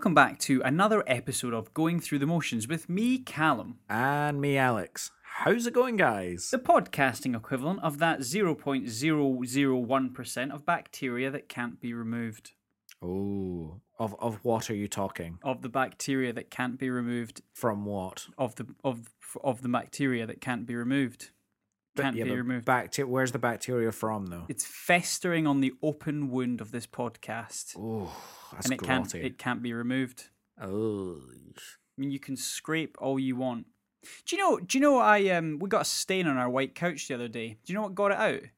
welcome back to another episode of Going Through the Motions with me, Callum, And me, Alex. How's it going, guys? the podcasting equivalent of that 0.001% of bacteria that can't be removed. Oh, of of what are you talking? Of the bacteria that can't be removed. From what? Of the of of the bacteria that can't be removed. Can't yeah, be removed. Bacteria. Where's the bacteria from, though? It's festering on the open wound of this podcast, Oh, that's and it can't it can't be removed. Oh, I mean, you can scrape all you want. Do you know? Do you know? I um, we got a stain on our white couch the other day. Do you know what got it out?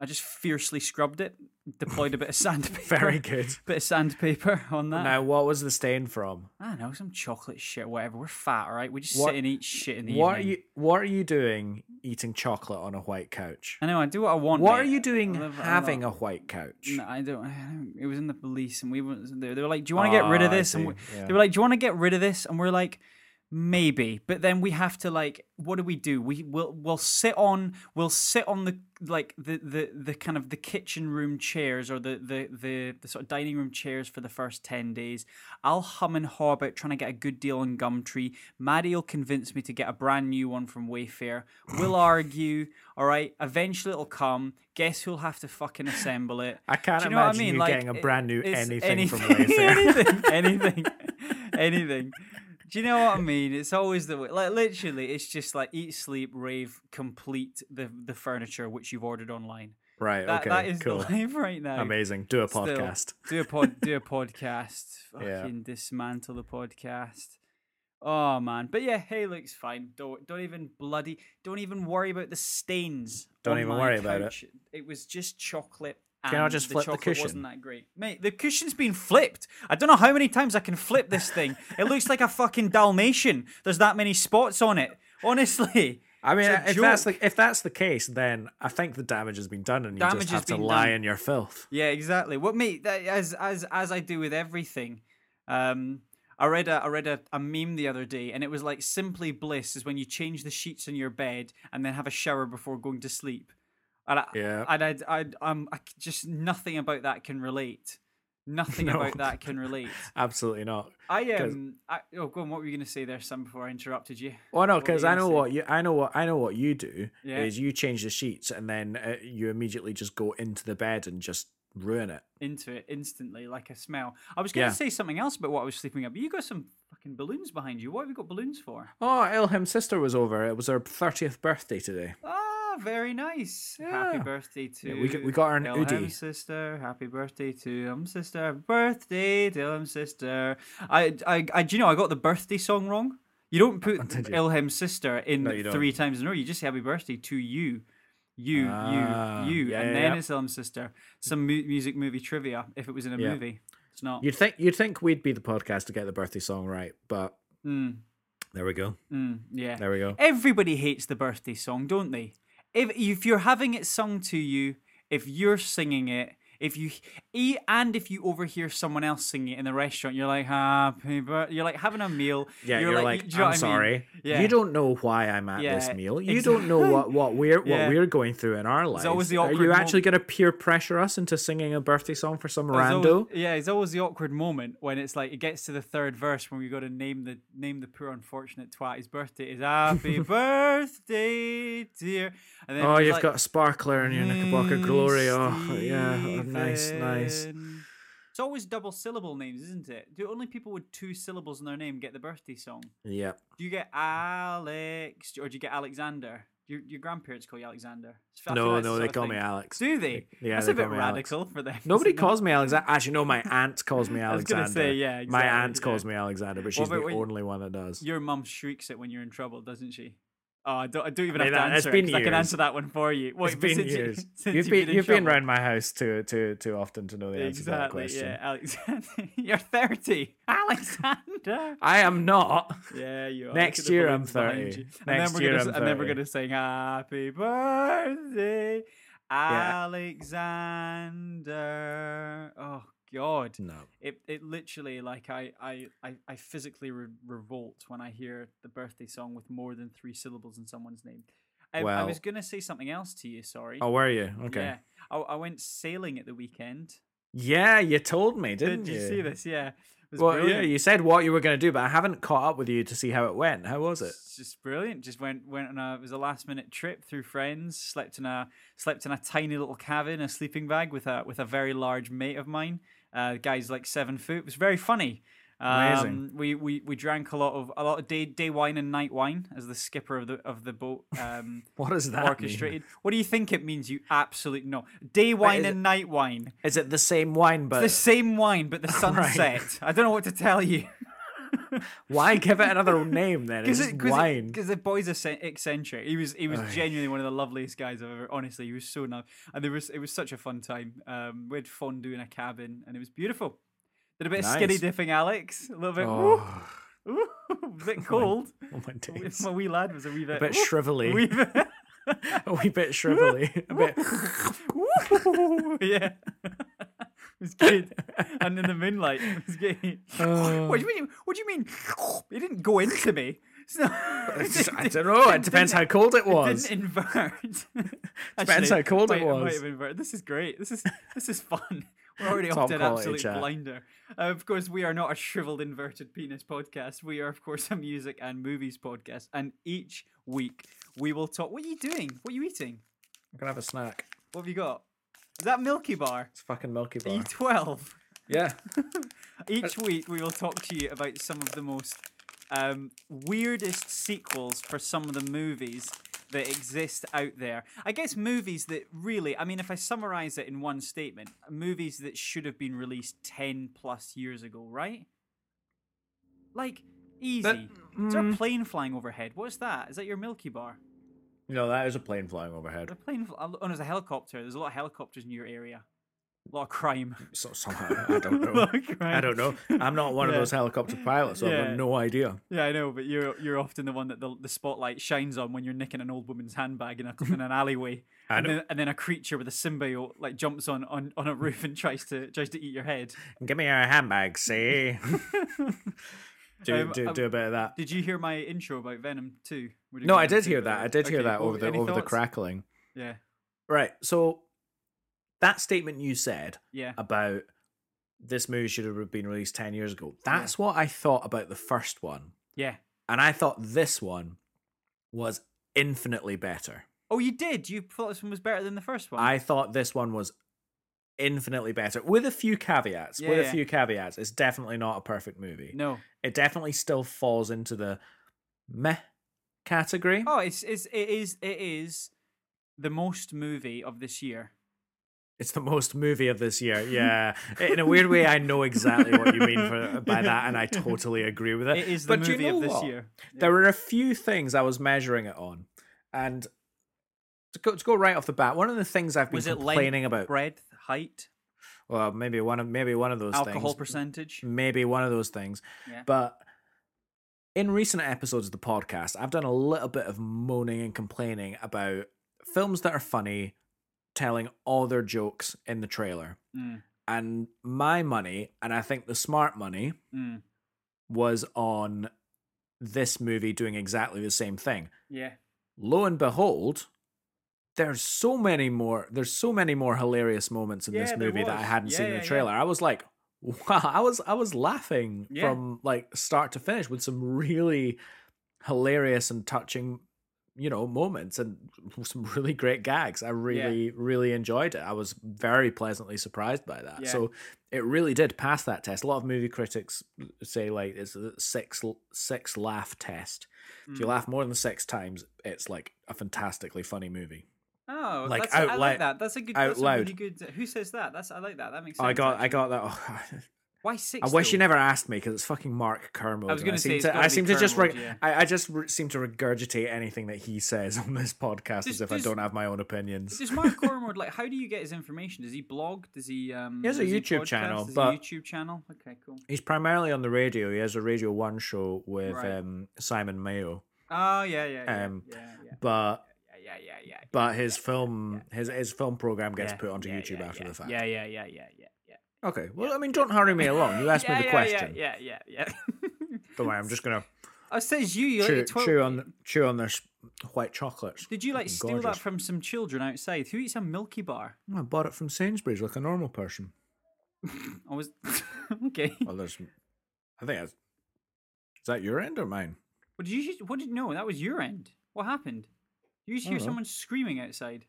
I just fiercely scrubbed it, deployed a bit of sandpaper. very good. Bit of sandpaper on that. Now, what was the stain from? I don't know some chocolate shit, whatever. We're fat, right? We just What- sit and eat shit in the What are evening. you What are you doing eating chocolate on a white couch? I know. I do what I want. What are mate. you doing I live- I'm having not- a white couch? No, I don't, I don't. It was in the police, and we were there. They were like, "Do you want to get rid of ah, I this?" And see, we, yeah. they were like, "Do you want to get rid of this?" And we're like, "Maybe," but then we have to like, what do we do? We will we'll sit on we'll sit on the like the the the kind of the kitchen room chairs or the the the, the sort of dining room chairs for the first ten days. I'll hum and haw about trying to get a good deal on Gumtree. Maddie will convince me to get a brand new one from Wayfair. We'll argue. All right. Eventually it'll come. Guess who'll have to fucking assemble it? I can't you know what I imagine mean? you Like, getting a brand new it's anything, from Wayfair. anything, anything, anything. Do you know what I mean? It's always the way. Like literally, it's just like eat, sleep, rave, complete the the furniture which you've ordered online. right. That okay. that is cool. the life right now. Amazing. Do a Still, podcast. do a pod. do a podcast. Yeah. Dismantle the podcast. Oh man, but yeah, hey, looks fine. Don't don't even bloody don't even worry about the stains. Don't on even worry about it. It was just chocolate. Can I just the flip the chocolate cushion? Wasn't that great, mate? The cushion's been flipped. I don't know how many times I can flip this thing. It looks like a fucking Dalmatian. There's that many spots on it. Honestly, I mean, It's a if that's the if that's the case, then I think the damage has been done, and you Damage just have to lie done. in your filth. Yeah, exactly. What mate, that, as as as I do with everything. Um, I read a I read a, a meme the other day, and it was like simply bliss is when you change the sheets in your bed and then have a shower before going to sleep. And I, Yeah. and I, I, I'm I just nothing about that can relate. Nothing No. about that can relate. Absolutely not. I um, I, oh, go on. What were you going to say there, Sam? Before I interrupted you. Well, no, because I know say? what you I know what I know what you do Yeah. is you change the sheets and then uh, you immediately just go into the bed and just ruin it. into it instantly, like a smell. I was going to Yeah. say something else about what I was sleeping up. You got some fucking balloons behind you. What have you got balloons for? Oh, Ilham's sister was over. It was her thirtieth birthday today. Ah, very nice. Happy birthday to Yeah, we got- we got an Udi. sister. Happy birthday to um sister. Birthday to Ilham's sister. I, I, I, do you know I got the birthday song wrong? You don't put? Ilham's sister in No, three times in a row. You just say happy birthday to you. You, Ah, you, you, yeah, and then yeah. it's Ilham's sister. Some mu- music movie trivia if it was in a Yeah. movie. It's not. You'd think you'd think we'd be the podcast to get the birthday song right, but Mm, there we go. mm, yeah. There we go. Everybody hates the birthday song, don't they? If if you're having it sung to you, if you're singing it, if you and if you overhear someone else singing it in the restaurant, you're like ah, happy birthday. You're like having a meal. Yeah, you're, like, do you know I'm what I mean? sorry. Yeah. You don't know why I'm at this meal. You don't know what, what we're what Yeah. we're going through in our lives. always the awkward Are you actually going to peer pressure us into singing a birthday song for some There's rando? always- yeah, it's always the awkward moment when it's like it gets to the third verse when we got to name the name the poor unfortunate twat. His birthday is happy birthday, dear. And then Oh, you've like, got a sparkler in your Knickerbocker "Hey, Glory. Oh, yeah, nice, nice. It's always double syllable names, isn't it? Do only people with two syllables in their name get the birthday song? Yeah. Do you get Alex or do you get Alexander? Your, your grandparents call you Alexander. I No, no, they call me. Alex. Do they? Yeah, That's they a bit call me Alex. radical for them. Nobody isn't it? calls me Alexander. Actually, no, my aunt calls me was Alexander. gonna say, yeah, My exactly, aunt yeah. calls me Alexander, but she's about the when- only one that does. Your mum shrieks it when you're in trouble, doesn't she? Oh, I don't, I don't even I mean, have to that- it's answer been it I can answer that one for you. Wait, It's been since you- years. since You've been you've been trouble- around my house too too too often to know the answer to that question. yeah, Alexander. You're 30. Alexander. I am not. Yeah, you are. Next Look at the year I'm 30. you. And Next then we're year gonna, I'm s- And then we're going to sing Happy Birthday, Yeah. Alexander. Oh, God. No. It, it literally, like, I, I, I, I physically re- revolt when I hear the birthday song with more than three syllables in someone's name. I, I was going to say something else to you, sorry. Oh, were you? Okay. Yeah. I, I went sailing at the weekend. Yeah, you told me, didn't Did you you? see this? Yeah. Well, yeah, you said what you were going to do, but I haven't caught up with you to see how it went. How was it? It's just brilliant. Just went went on a it was a last minute trip through friends. Slept in a slept in a tiny little cabin, a sleeping bag with a with a very large mate of mine. Uh, the guy's like seven foot. It was very funny. Amazing. Um, we, we we drank a lot of a lot of day day wine and night wine as the skipper of the of the boat um, What does that orchestrated. What do you think it means? You absolutely know. day wine and night wine. Is it the same wine, but The same wine, but the sunset. Right. I don't know what to tell you. why give it another name then? It's just wine. Because the boy's ecc- eccentric. He was he was genuinely one of the loveliest guys I've ever. Honestly, he was so nice, and there was it was such a fun time. Um, we had fondue in a cabin, and it was beautiful. Did a bit of skinny dipping, Alex. A little bit. Oh, Ooh, ooh, a bit cold. oh my days. My wee lad was a wee bit. A bit ooh, shrivelly. wee bit- a wee bit shrivelly. a bit. yeah. It was good. And in the moonlight, it was good. what do you mean? What do you mean? It didn't go into me. It's not- just- I don't know. It depends how cold it was. didn't invert. Depends how cold it might, was. This is great. This is this is fun. We're already off to an absolute chat. blinder. Uh, of course, we are not a shriveled inverted penis podcast. We are, of course, a music and movies podcast. And each week we will talk. What are you doing? What are you eating? I'm gonna have a snack. What have you got? Is that Milky Bar? It's fucking Milky Bar. twelve? Yeah. Each week, we will talk to you about some of the most um, weirdest sequels for some of the movies that exist out there. I guess movies that really, I mean, if I summarize it in one statement, movies that should have been released 10 plus years ago, right? Like, easy. That- Is there a mm. plane flying overhead? What's that? Is that your Milky Bar? No, that is a plane flying overhead. A plane, fl- oh, there's a helicopter. There's a lot of helicopters in your area. A lot of crime. So somehow I don't know. lot of crime. I don't know. I'm not one Yeah. of those helicopter pilots, so I've got no idea. Yeah, I know, but you're you're often the one that the, the spotlight shines on when you're nicking an old woman's handbag in a in an alleyway, and then and then a creature with a symbiote like jumps on, on, on a roof and tries to tries to eat your head. Give me your handbag, see? Do, Um, do, um, do a bit of that. Did you hear my intro about Venom too? No, I did hear that. I did hear that over the over the crackling. Yeah, Right. So that statement you said yeah, about this movie should have been released 10 years ago. That's what I thought about the first one. yeah. And I thought this one was infinitely better. Oh, you did. You thought this one was better than the first one. I thought this one was infinitely better with a few caveats. Yeah, with yeah. a few caveats. It's definitely not a perfect movie. no. It definitely still falls into the meh category. Oh, it's it's it is it is the most movie of this year. It's the most movie of this year. Yeah. In a weird way, I know exactly what you mean for, uh, by that, and I totally agree with it. It is the But you movie of know this what? year. There were a few things I was measuring it on. And to go, to go right off the bat, one of the things I've been Was it complaining length, about, breadth, height, well, maybe one of maybe one of those alcohol things, percentage? maybe one of those things. Yeah. But in recent episodes of the podcast, I've done a little bit of moaning and complaining about films that are funny, telling all their jokes in the trailer. Mm, And my money, and I think the smart money, mm, was on this movie doing exactly the same thing. yeah. Lo and behold, there's so many more. There's so many more hilarious moments in this Yeah, there movie that I hadn't Yeah, seen in yeah, the yeah. trailer. I was like, wow! I was I was laughing Yeah. from like start to finish with some really hilarious and touching, you know, moments and some really great gags. I really really enjoyed it. I was very pleasantly surprised by that. Yeah. So it really did pass that test. A lot of movie critics say like it's a six six laugh test. If you Mm. laugh more than six times, it's like a fantastically funny movie. Oh, Like, that's, out I loud- like that. That's a good. out that's a really good. Who says that? That's I like that. That makes sense. I got, I got that. Oh, Why six? I wish you never asked me because it's fucking Mark Kermode. I was say it's to, gotta I seem to just, re- yeah. I, I just re- seem to regurgitate anything that he says on this podcast Does- as if I don't have my own opinions. Does Mark Kermode like? How do you get his information? Does he blog? Does he? Um, He has a YouTube podcast? channel, Does he but- a YouTube channel. Okay, cool. He's primarily on the radio. He has a Radio One show with Right. um, Simon Mayo, Oh yeah, yeah, yeah, Um, yeah, yeah, but yeah, yeah, yeah, but his film his his film program gets put onto YouTube after the fact. Yeah, yeah, yeah, yeah, yeah, yeah. Okay. Well, I mean, don't hurry me along. You asked me the question. Yeah, yeah, yeah. Don't worry. I'm just gonna I oh, says you. you chew, like, twelve- chew on chew on their white chocolates. Did you like steal that from some children outside? Who eats a Milky Bar? I bought it from Sainsbury's like a normal person. I was okay. Well, there's. I think that's. Is that your end or mine? What did you? What did no? That was your end. What happened? You just hear someone screaming outside.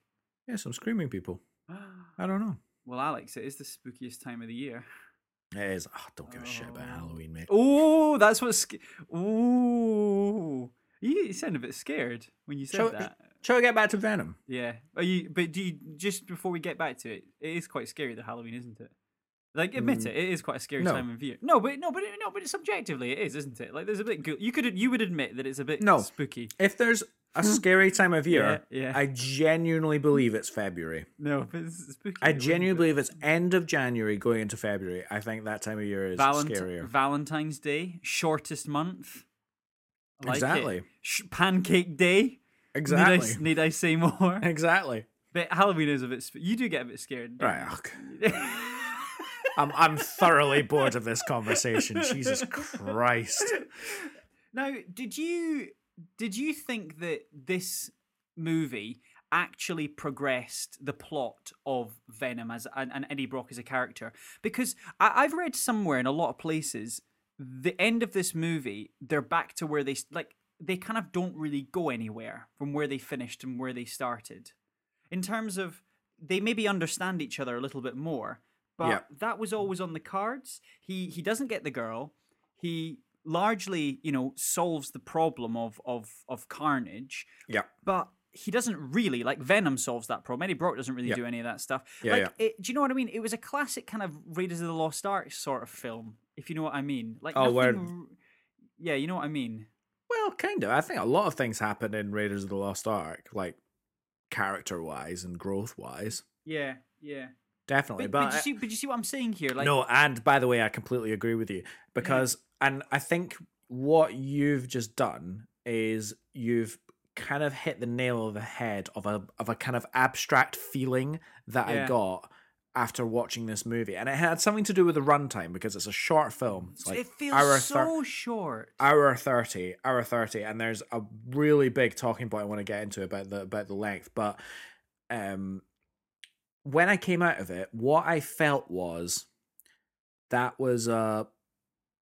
Yeah, some screaming people. I don't know. well, Alex, it is the spookiest time of the year. It is. Oh, don't give a shit about Oh. Halloween, mate. Oh, that's what's. Sc- Ooh, you, sound a bit scared when you said Shall, that. shall we get back to Venom? Yeah. Are you? But do you just before we get back to it? It is quite scary. The Halloween, isn't it? Like, admit it. It is quite a scary Mm. no. time of year. No, but no, but no, but subjectively, it is, isn't it? Like, there's a bit. You could you would admit that it's a bit No. spooky. If there's a scary time of year, Yeah, yeah. I genuinely believe it's February. No, but it's spooky. I genuinely believe it's end of January going into February. I think that time of year is Valent- scarier. Valentine's Day, shortest month. Like. Exactly. Sh- Pancake Day. Exactly. Need I, need I say more? exactly. but Halloween is a bit. Sp- you do get a bit scared. Right. okay. I'm I'm thoroughly bored of this conversation. Jesus Christ. now, did you did you think that this movie actually progressed the plot of Venom as and, and Eddie Brock as a character? Because I, I've read somewhere in a lot of places the end of this movie they're back to where they like they kind of don't really go anywhere from where they finished and where they started in terms of they maybe understand each other a little bit more but Yeah. that was always on the cards he he doesn't get the girl he largely you know solves the problem of of of carnage Yeah. but he doesn't really like Venom solves that problem. Eddie Brock doesn't really Yeah. do any of that stuff. Yeah, like, yeah. It, do you know what I mean? It was a classic kind of Raiders of the Lost Ark sort of film, if you know what I mean. Like, Oh, where- yeah, you know what I mean. Well, kind of. I think a lot of things happen in Raiders of the Lost Ark, like character wise and growth wise. Yeah, yeah. Definitely. But, But, but, you see, but you see what I'm saying here? Like, no, and by the way, I completely agree with you because, and I think what you've just done is you've kind of hit the nail of the head of a of a kind of abstract feeling that Yeah. I got after watching this movie, and it had something to do with the runtime because it's a short film. It's like it feels hour so thir- short. hour 30 hour 30 and there's a really big talking point i want to get into about the about the length but um when i came out of it what i felt was that was a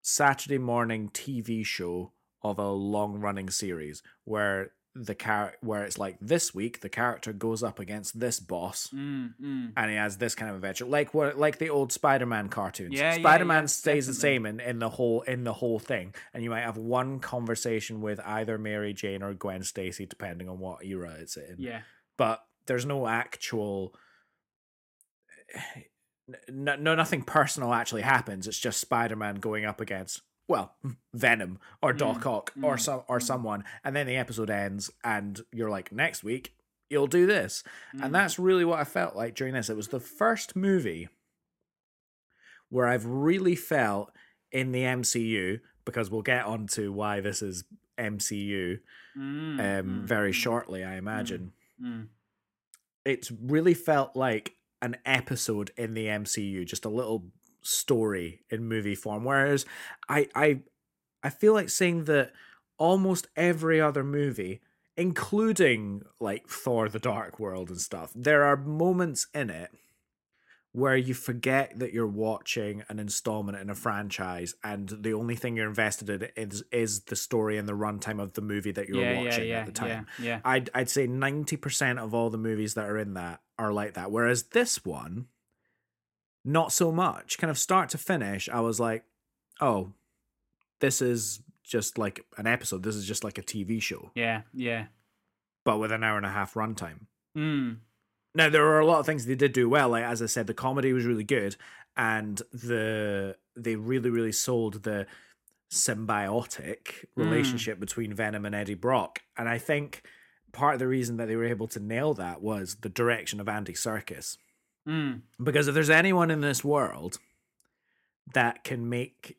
saturday morning tv show of a long running series where the char- where it's like this week the character goes up against this boss Mm, mm. and he has this kind of adventure, like what, like the old Spider-Man cartoons. Yeah, yeah, Spider-Man yeah, stays the same in, in the whole in the whole thing, and you might have one conversation with either Mary Jane or Gwen Stacy, depending on what era it's in. Yeah. But there's no actual, no, no, nothing personal actually happens. It's just Spider-Man going up against. Well, Venom or Doc Ock or mm, some or someone, and then the episode ends, and you're like, next week you'll do this, Mm. and that's really what I felt like during this. It was the first movie where I've really felt in the MCU because we'll get on to why this is MCU Mm, um, mm, very mm, shortly, I imagine. mm. It's really felt like an episode in the MCU, just a little story in movie form. Whereas I I I feel like saying that almost every other movie, including like Thor the Dark World and stuff, there are moments in it where you forget that you're watching an installment in a franchise and the only thing you're invested in is is the story and the runtime of the movie that you're Yeah, yeah, watching yeah, at the time. yeah, yeah. I'd I'd say ninety percent of all the movies that are in that are like that. Whereas this one, not so much. Kind of start to finish, I was like, oh, this is just like an episode. This is just like a TV show, Yeah, yeah. but with an hour and a half runtime. Mm. Now there are a lot of things they did do well. Like as I said, the comedy was really good, and the they really really sold the symbiotic relationship between Venom and Eddie Brock. And I think part of the reason that they were able to nail that was the direction of Andy Serkis. Mm. Because if there's anyone in this world that can make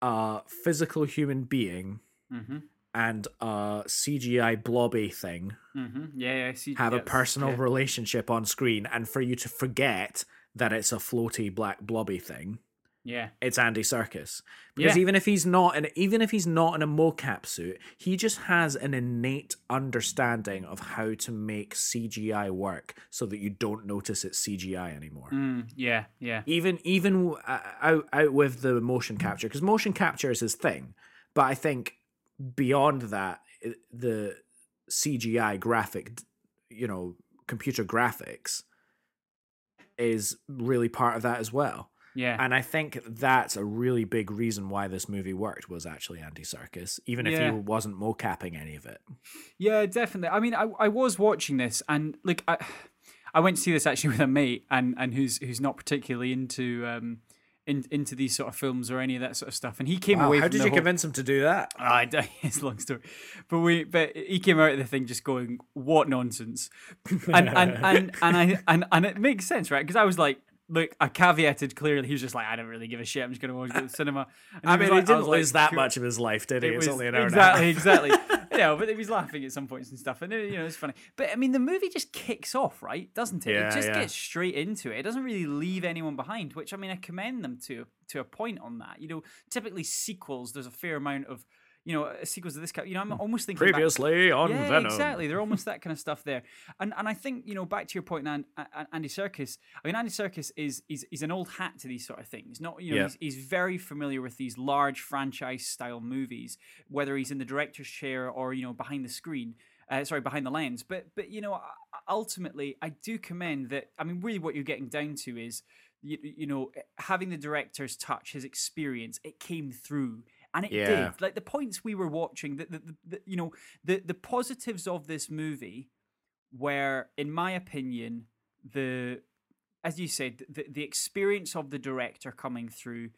a physical human being Mm-hmm. and a CGI blobby thing Mm-hmm. Yeah, yeah. See. have a personal yeah. relationship on screen and for you to forget that it's a floaty black blobby thing Yeah. it's Andy Serkis because Yeah. even if he's not in even if he's not in a mocap suit, he just has an innate understanding of how to make CGI work so that you don't notice it's CGI anymore. Mm, yeah. Yeah. Even even uh, out out with the motion capture because motion capture is his thing, but I think beyond that, the CGI graphic, you know, computer graphics is really part of that as well. Yeah. And I think that's a really big reason why this movie worked was actually Andy Serkis, even if he wasn't mocapping any of it. Yeah, definitely. I mean, I, I was watching this, and like, I, I went to see this actually with a mate, and and who's who's not particularly into um, in, into these sort of films or any of that sort of stuff, and he came Wow, away. how did you whole- convince him to do that? I it's a long story, but we but he came out of the thing just going, "What nonsense," and and and and I and and it makes sense, right? Because I was like. Look, I caveated clearly. He was just like, I don't really give a shit. I'm just going to go to the cinema. And I was mean, like- he didn't like, lose that much of his life, did he? It it's was only an hour exactly, and a half. exactly. you know, but he was laughing at some points and stuff, and you know, it's funny. But I mean, the movie just kicks off, right? Doesn't it? Yeah, it just yeah. gets straight into it. It doesn't really leave anyone behind, which I mean, I commend them to to a point on that. You know, typically sequels, there's a fair amount of you know sequels of this kind. You know, I'm almost thinking back- Previously on yeah, Venom. exactly. They're almost that kind of stuff there, and and I think you know back to your point, An- An- Andy Serkis. I mean, Andy Serkis is is is an old hat to these sort of things. Not you know Yeah. he's, he's very familiar with these large franchise style movies, whether he's in the director's chair or you know behind the screen. Uh, sorry, behind the lens. But but you know, ultimately, I do commend that. I mean, really, what you're getting down to is. You, you know, having the director's touch, his experience, it came through, and it Yeah. did. Like the points we were watching, the, the, the, you know, the the positives of this movie were, in my opinion, the as you said, the, the experience of the director coming through,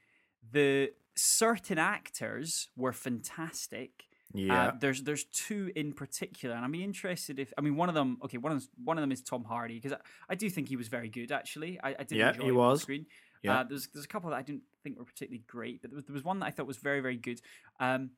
the certain actors were fantastic. Yeah. Uh, there's there's two in particular, and be interested if I mean one of them. Okay, one of them, one of them is Tom Hardy because I, I do think he was very good actually. I, I did Yeah, enjoy he was. screen. Yeah. Uh, there's there's a couple that I didn't think were particularly great, but there was, there was one that I thought was very very good. Um,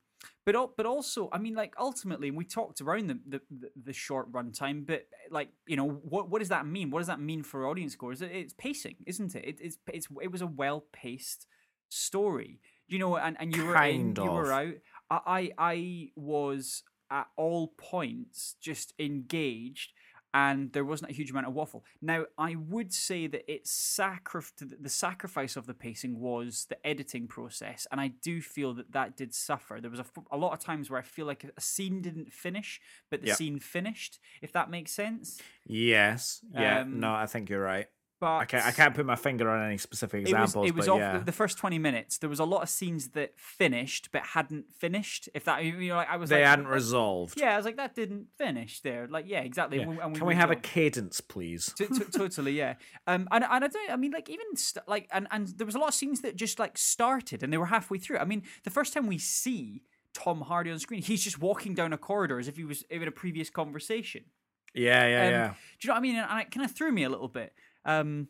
but but also, I mean, like ultimately, and we talked around the the, the, short runtime, but like you know, what what does that mean? What does that mean for audience scores? It, it's pacing, isn't it? it? It's it's it was a well paced story, you know, and, and you were in, Kind you were out. I I I was at all points just engaged. And there wasn't a huge amount of waffle. Now, I would say that it's sacrif- the sacrifice of the pacing was the editing process, and I do feel that that did suffer. There was a, f- a lot of times where I feel like a scene didn't finish, but the Yeah. scene finished. If that makes sense. Yes. Yeah. Um, no, I think you're right. But I can't. I can't put my finger on any specific It was, examples. it was but off yeah. the, the first twenty minutes. There was a lot of scenes that finished but hadn't finished. If that, you know, like I was they like, hadn't "That- resolved. Yeah, I was like, that didn't finish there. Like, yeah, exactly. Yeah. And Can we moved have a cadence, please? T- t- totally, yeah. Um, and and I don't. I mean, like even st- like and and there was a lot of scenes that just like started and they were halfway through. I mean, the first time we see Tom Hardy on screen, he's just walking down a corridor as if he was in a previous conversation. Yeah, yeah, Um, yeah. Do you know what I mean? And and it kind of threw me a little bit. Um,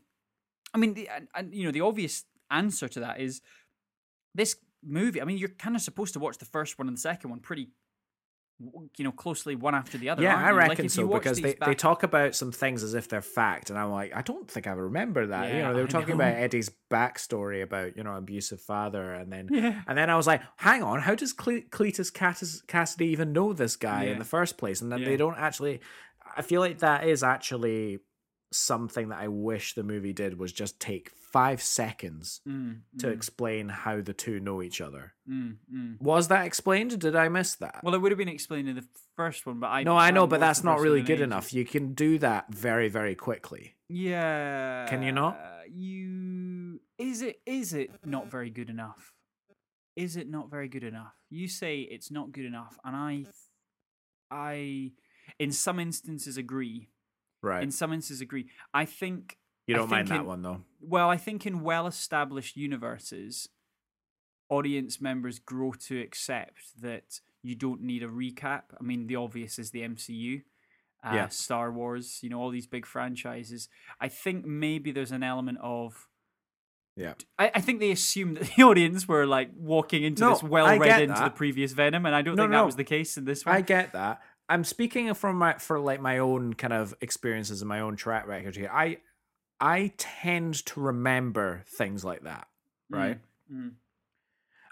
I mean, the, and, you know, the obvious answer to that is this movie. I mean, you're kind of supposed to watch the first one and the second one pretty, you know, closely one after the other. Yeah, I? Like, reckon you so because they, they talk about some things as if they're fact, and I'm like, I don't think I remember that. you know, they were I talking know. about Eddie's backstory about you know abusive father, and then Yeah. and then I was like, hang on, how does Cle- Cletus Cass- Kasady even know this guy Yeah. in the first place? And then Yeah. they don't actually. I feel like that is actually something that I wish the movie did was just take five seconds Mm, to mm, explain how the two know each other. mm, mm. Was that explained? Did I miss that? Well, it would have been explained in the first one, but I no, I know, but that's not really good enough. You can do that very, very quickly. Yeah. Can you not? You is it is it not very good enough? Is it not very good enough? You say it's not good enough, and I, I, in some instances agree. Right. In some instances agree. I think. you don't mind think that in- one though. Well, I think in well-established universes, audience members grow to accept that you don't need a recap. I mean, the obvious is the MCU, uh, Yeah. Star Wars, you know, all these big franchises. I think maybe there's an element of. Yeah. I, I think they assumed that the audience were like walking into No, this well read into the previous Venom, and I don't No, think no. that was the case in this one. I get that. I'm speaking from my for like my own kind of experiences and my own track record here. I I tend to remember things like that. right? Mm.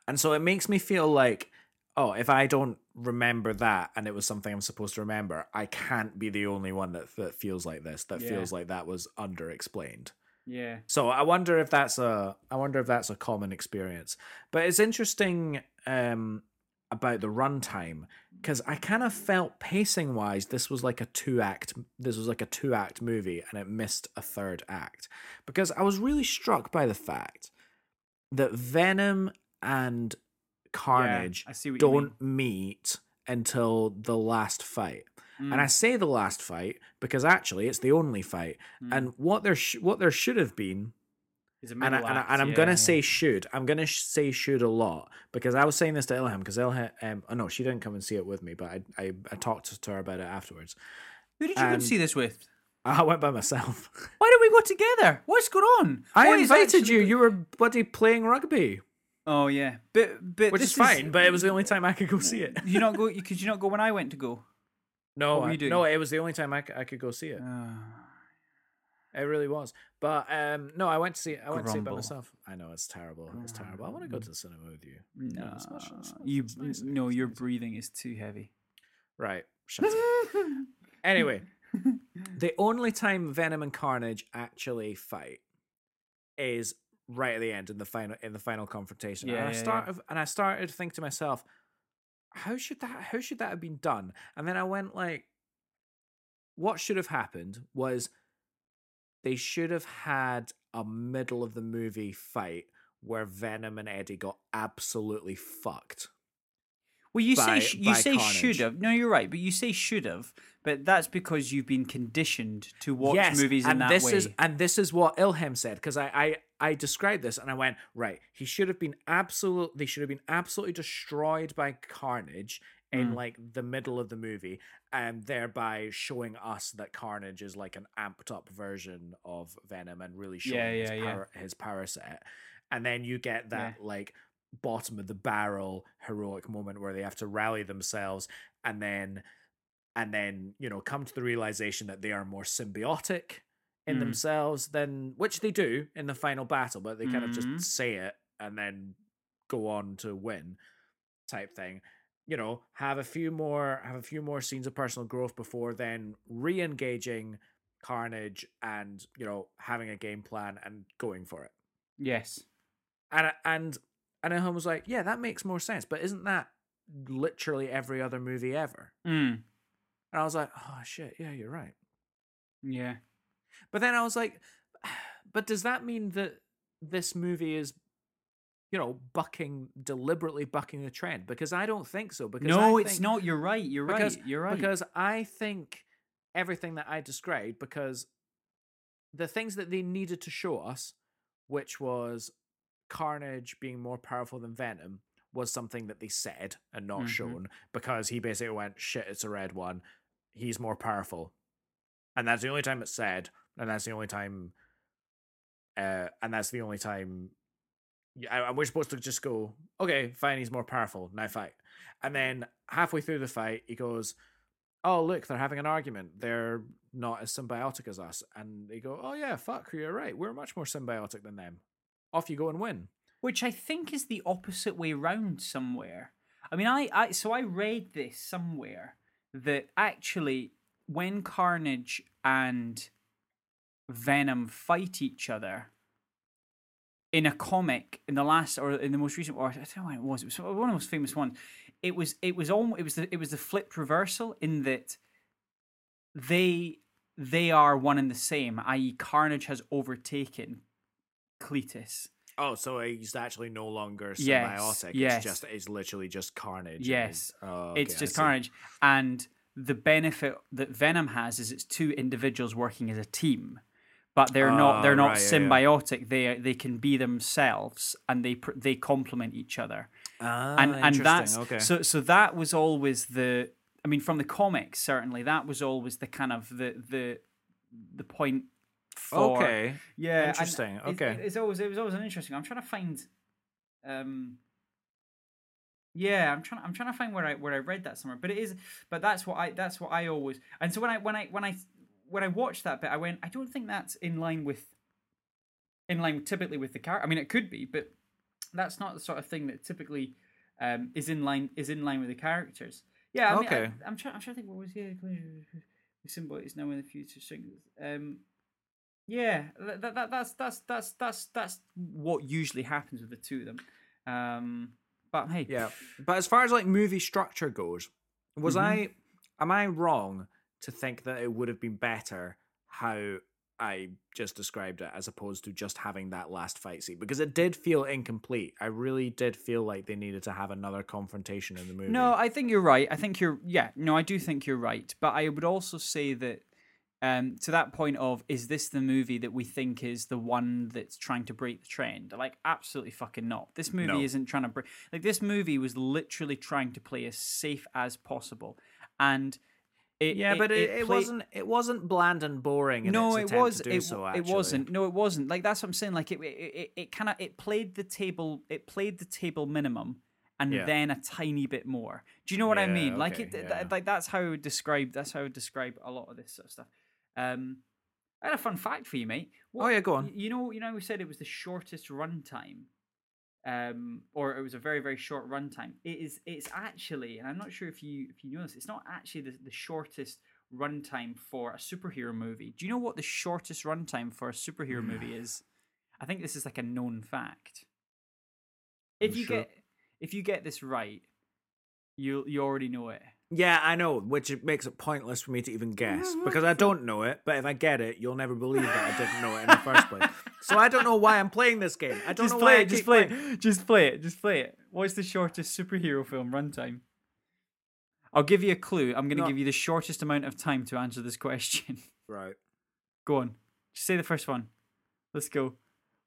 And so it makes me feel like, oh, if I don't remember that and it was something I'm supposed to remember, I can't be the only one that, that feels like this, that Yeah. feels like that was under explained. Yeah. So I wonder if that's a I wonder if that's a common experience. But it's interesting um about the runtime because I kind of felt pacing wise this was like a two act this was like a two act movie and it missed a third act because I was really struck by the fact that Venom and Carnage I see what you mean. don't meet until the last fight. Mm. And I say the last fight because actually it's the only fight. Mm. And what there sh- what there should have been It's a and, I, middle and, I, act, and I'm yeah, gonna yeah. say should. I'm gonna say should a lot because I was saying this to Ilham because Ilham, um, oh no, she didn't come and see it with me, but I, I, I talked to her about it afterwards. Who did you go and- to see this with? I went by myself. Why did we go together? What's going on? I What is invited actually- you. You were bloody playing rugby, Oh yeah, but but which this is fine. But it was the only time I could go see it. you not go. You could you not go when I went to go? No, I- you doing? no, it was the only time I, I could go see it. Uh, It really was. But um, no, I went to see. I went to see it by myself. I know it's terrible. It's terrible. I want to go to the cinema with you. no, it's not- it's not- you it's nice, no, your nice. breathing is too heavy. Right. Shut up. Anyway, the only time Venom and Carnage actually fight is right at the end in the final in the final confrontation. Yeah, and I yeah, started and I started to think to myself, how should that how should that have been done? And then I went like, what should have happened was they should have had a middle of the movie fight where Venom and Eddie got absolutely fucked. Well, you by- say you say Carnage. should have. No, you're right, but you say should have. But that's because you've been conditioned to watch movies in and that this way. is and this is what Ilham said because I, I I described this and I went right. He should have been absolute. They should have been absolutely destroyed by Carnage in Mm. like the middle of the movie, and thereby showing us that Carnage is like an amped up version of Venom and really showing Yeah, his yeah, yeah. power his power set. And then you get that like bottom of the barrel heroic moment where they have to rally themselves and then and then you know come to the realization that they are more symbiotic in Mm. themselves than which they do in the final battle but they kind of just say it and then go on to win type thing you know have a few more have a few more scenes of personal growth before then re-engaging carnage and you know having a game plan and going for it yes. and and and Ilham was like, yeah, that makes more sense. But isn't that literally every other movie ever? Mm. And I was like, oh shit, yeah, you're right. Yeah. But then I was like, but does that mean that this movie is, you know, bucking deliberately bucking the trend? Because I don't think so. Because No, it's not. You're right. You're because, right. You're right. Because I think everything that I described, because the things that they needed to show us, which was Carnage being more powerful than Venom, was something that they said and not Mhm. shown because he basically went, shit, it's a red one. He's more powerful. And that's the only time it's said. And that's the only time. Uh, and that's the only time. Yeah, and we're supposed to just go, okay, fine, he's more powerful. Now fight. And then halfway through the fight, he goes, oh, look, they're having an argument. They're not as symbiotic as us. And they go, oh, yeah, fuck, you're right. We're much more symbiotic than them. Off you go and win. which I think is the opposite way round somewhere. I mean, I, I so I read this somewhere that actually when Carnage and Venom fight each other in a comic in the last or in the most recent or I don't know when it was it was one of the most famous ones. It was it was almost it was the it was the flipped reversal in that they they are one and the same, i.e., Carnage has overtaken Cletus. Oh, so he's actually no longer symbiotic. yes. yes. It's just it's literally just carnage. Yes. he's- oh, okay, it's just carnage and the benefit that venom has is it's two individuals working as a team but they're not Ah, they're not right, yeah, yeah. symbiotic they they can be themselves and they they complement each other Ah, and and that's okay. so so that was always the i mean from the comics certainly that was always the kind of the the the point for okay. yeah Interesting, okay. it's always it was always an interesting i'm trying to find um yeah i'm trying i'm trying to find where i where i read that somewhere but it is but that's what i that's what i always and so when i when i when i when i watched that bit i went i don't think that's in line with in line typically with the character i mean it could be but that's not the sort of thing that typically um, is in line is in line with the characters. Yeah, I mean, Okay. I, am trying. I'm trying to think what was yeah. The symbol is now in the future. Um, yeah, that, that, that that's that's that's that's that's what usually happens with the two of them. Um, but hey, Yeah, but as far as like movie structure goes, was Mhm. I am I wrong to think that it would have been better how I just described it as opposed to just having that last fight scene because it did feel incomplete. I really did feel like they needed to have another confrontation in the movie. No, I think you're right. I think you're yeah, no, I do think you're right. But I would also say that um to that point of is this the movie that we think is the one that's trying to break the trend? Like absolutely fucking not. This movie No. isn't trying to break like this movie was literally trying to play as safe as possible. And it, yeah, but it, it, play- wasn't it wasn't bland and boring. In no, its it was. It, so, it wasn't. No, it wasn't. Like that's what I'm saying. Like it, it, it, it kind of it played the table. It played the table minimum, and Yeah. then a tiny bit more. Do you know what I Yeah, mean? Like okay, it, yeah. th- like that's how I would describe. That's how I would describe a lot of this sort of stuff. Um, I had a fun fact for you, mate. Oh, yeah, go on. You know, you know, we said it was the shortest runtime. Um, or it was a very very short runtime. It is. It's actually, and I'm not sure if you if you know this. It's not actually the, the shortest runtime for a superhero movie. Do you know what the shortest runtime for a superhero movie is? I think this is like a known fact. If You you sure? get if you get this right, you you already know it. Yeah, I know, which it makes it pointless for me to even guess mm-hmm. because I don't know it. But if I get it, you'll never believe that I didn't know it in the first place. So I don't know why I'm playing this game. I don't Just know play why it. Just play playing- it. Just play it. Just play it. What's the shortest superhero film runtime? I'll give you a clue. I'm going to No. give you the shortest amount of time to answer this question. Right. go on. Just say the first one. Let's go.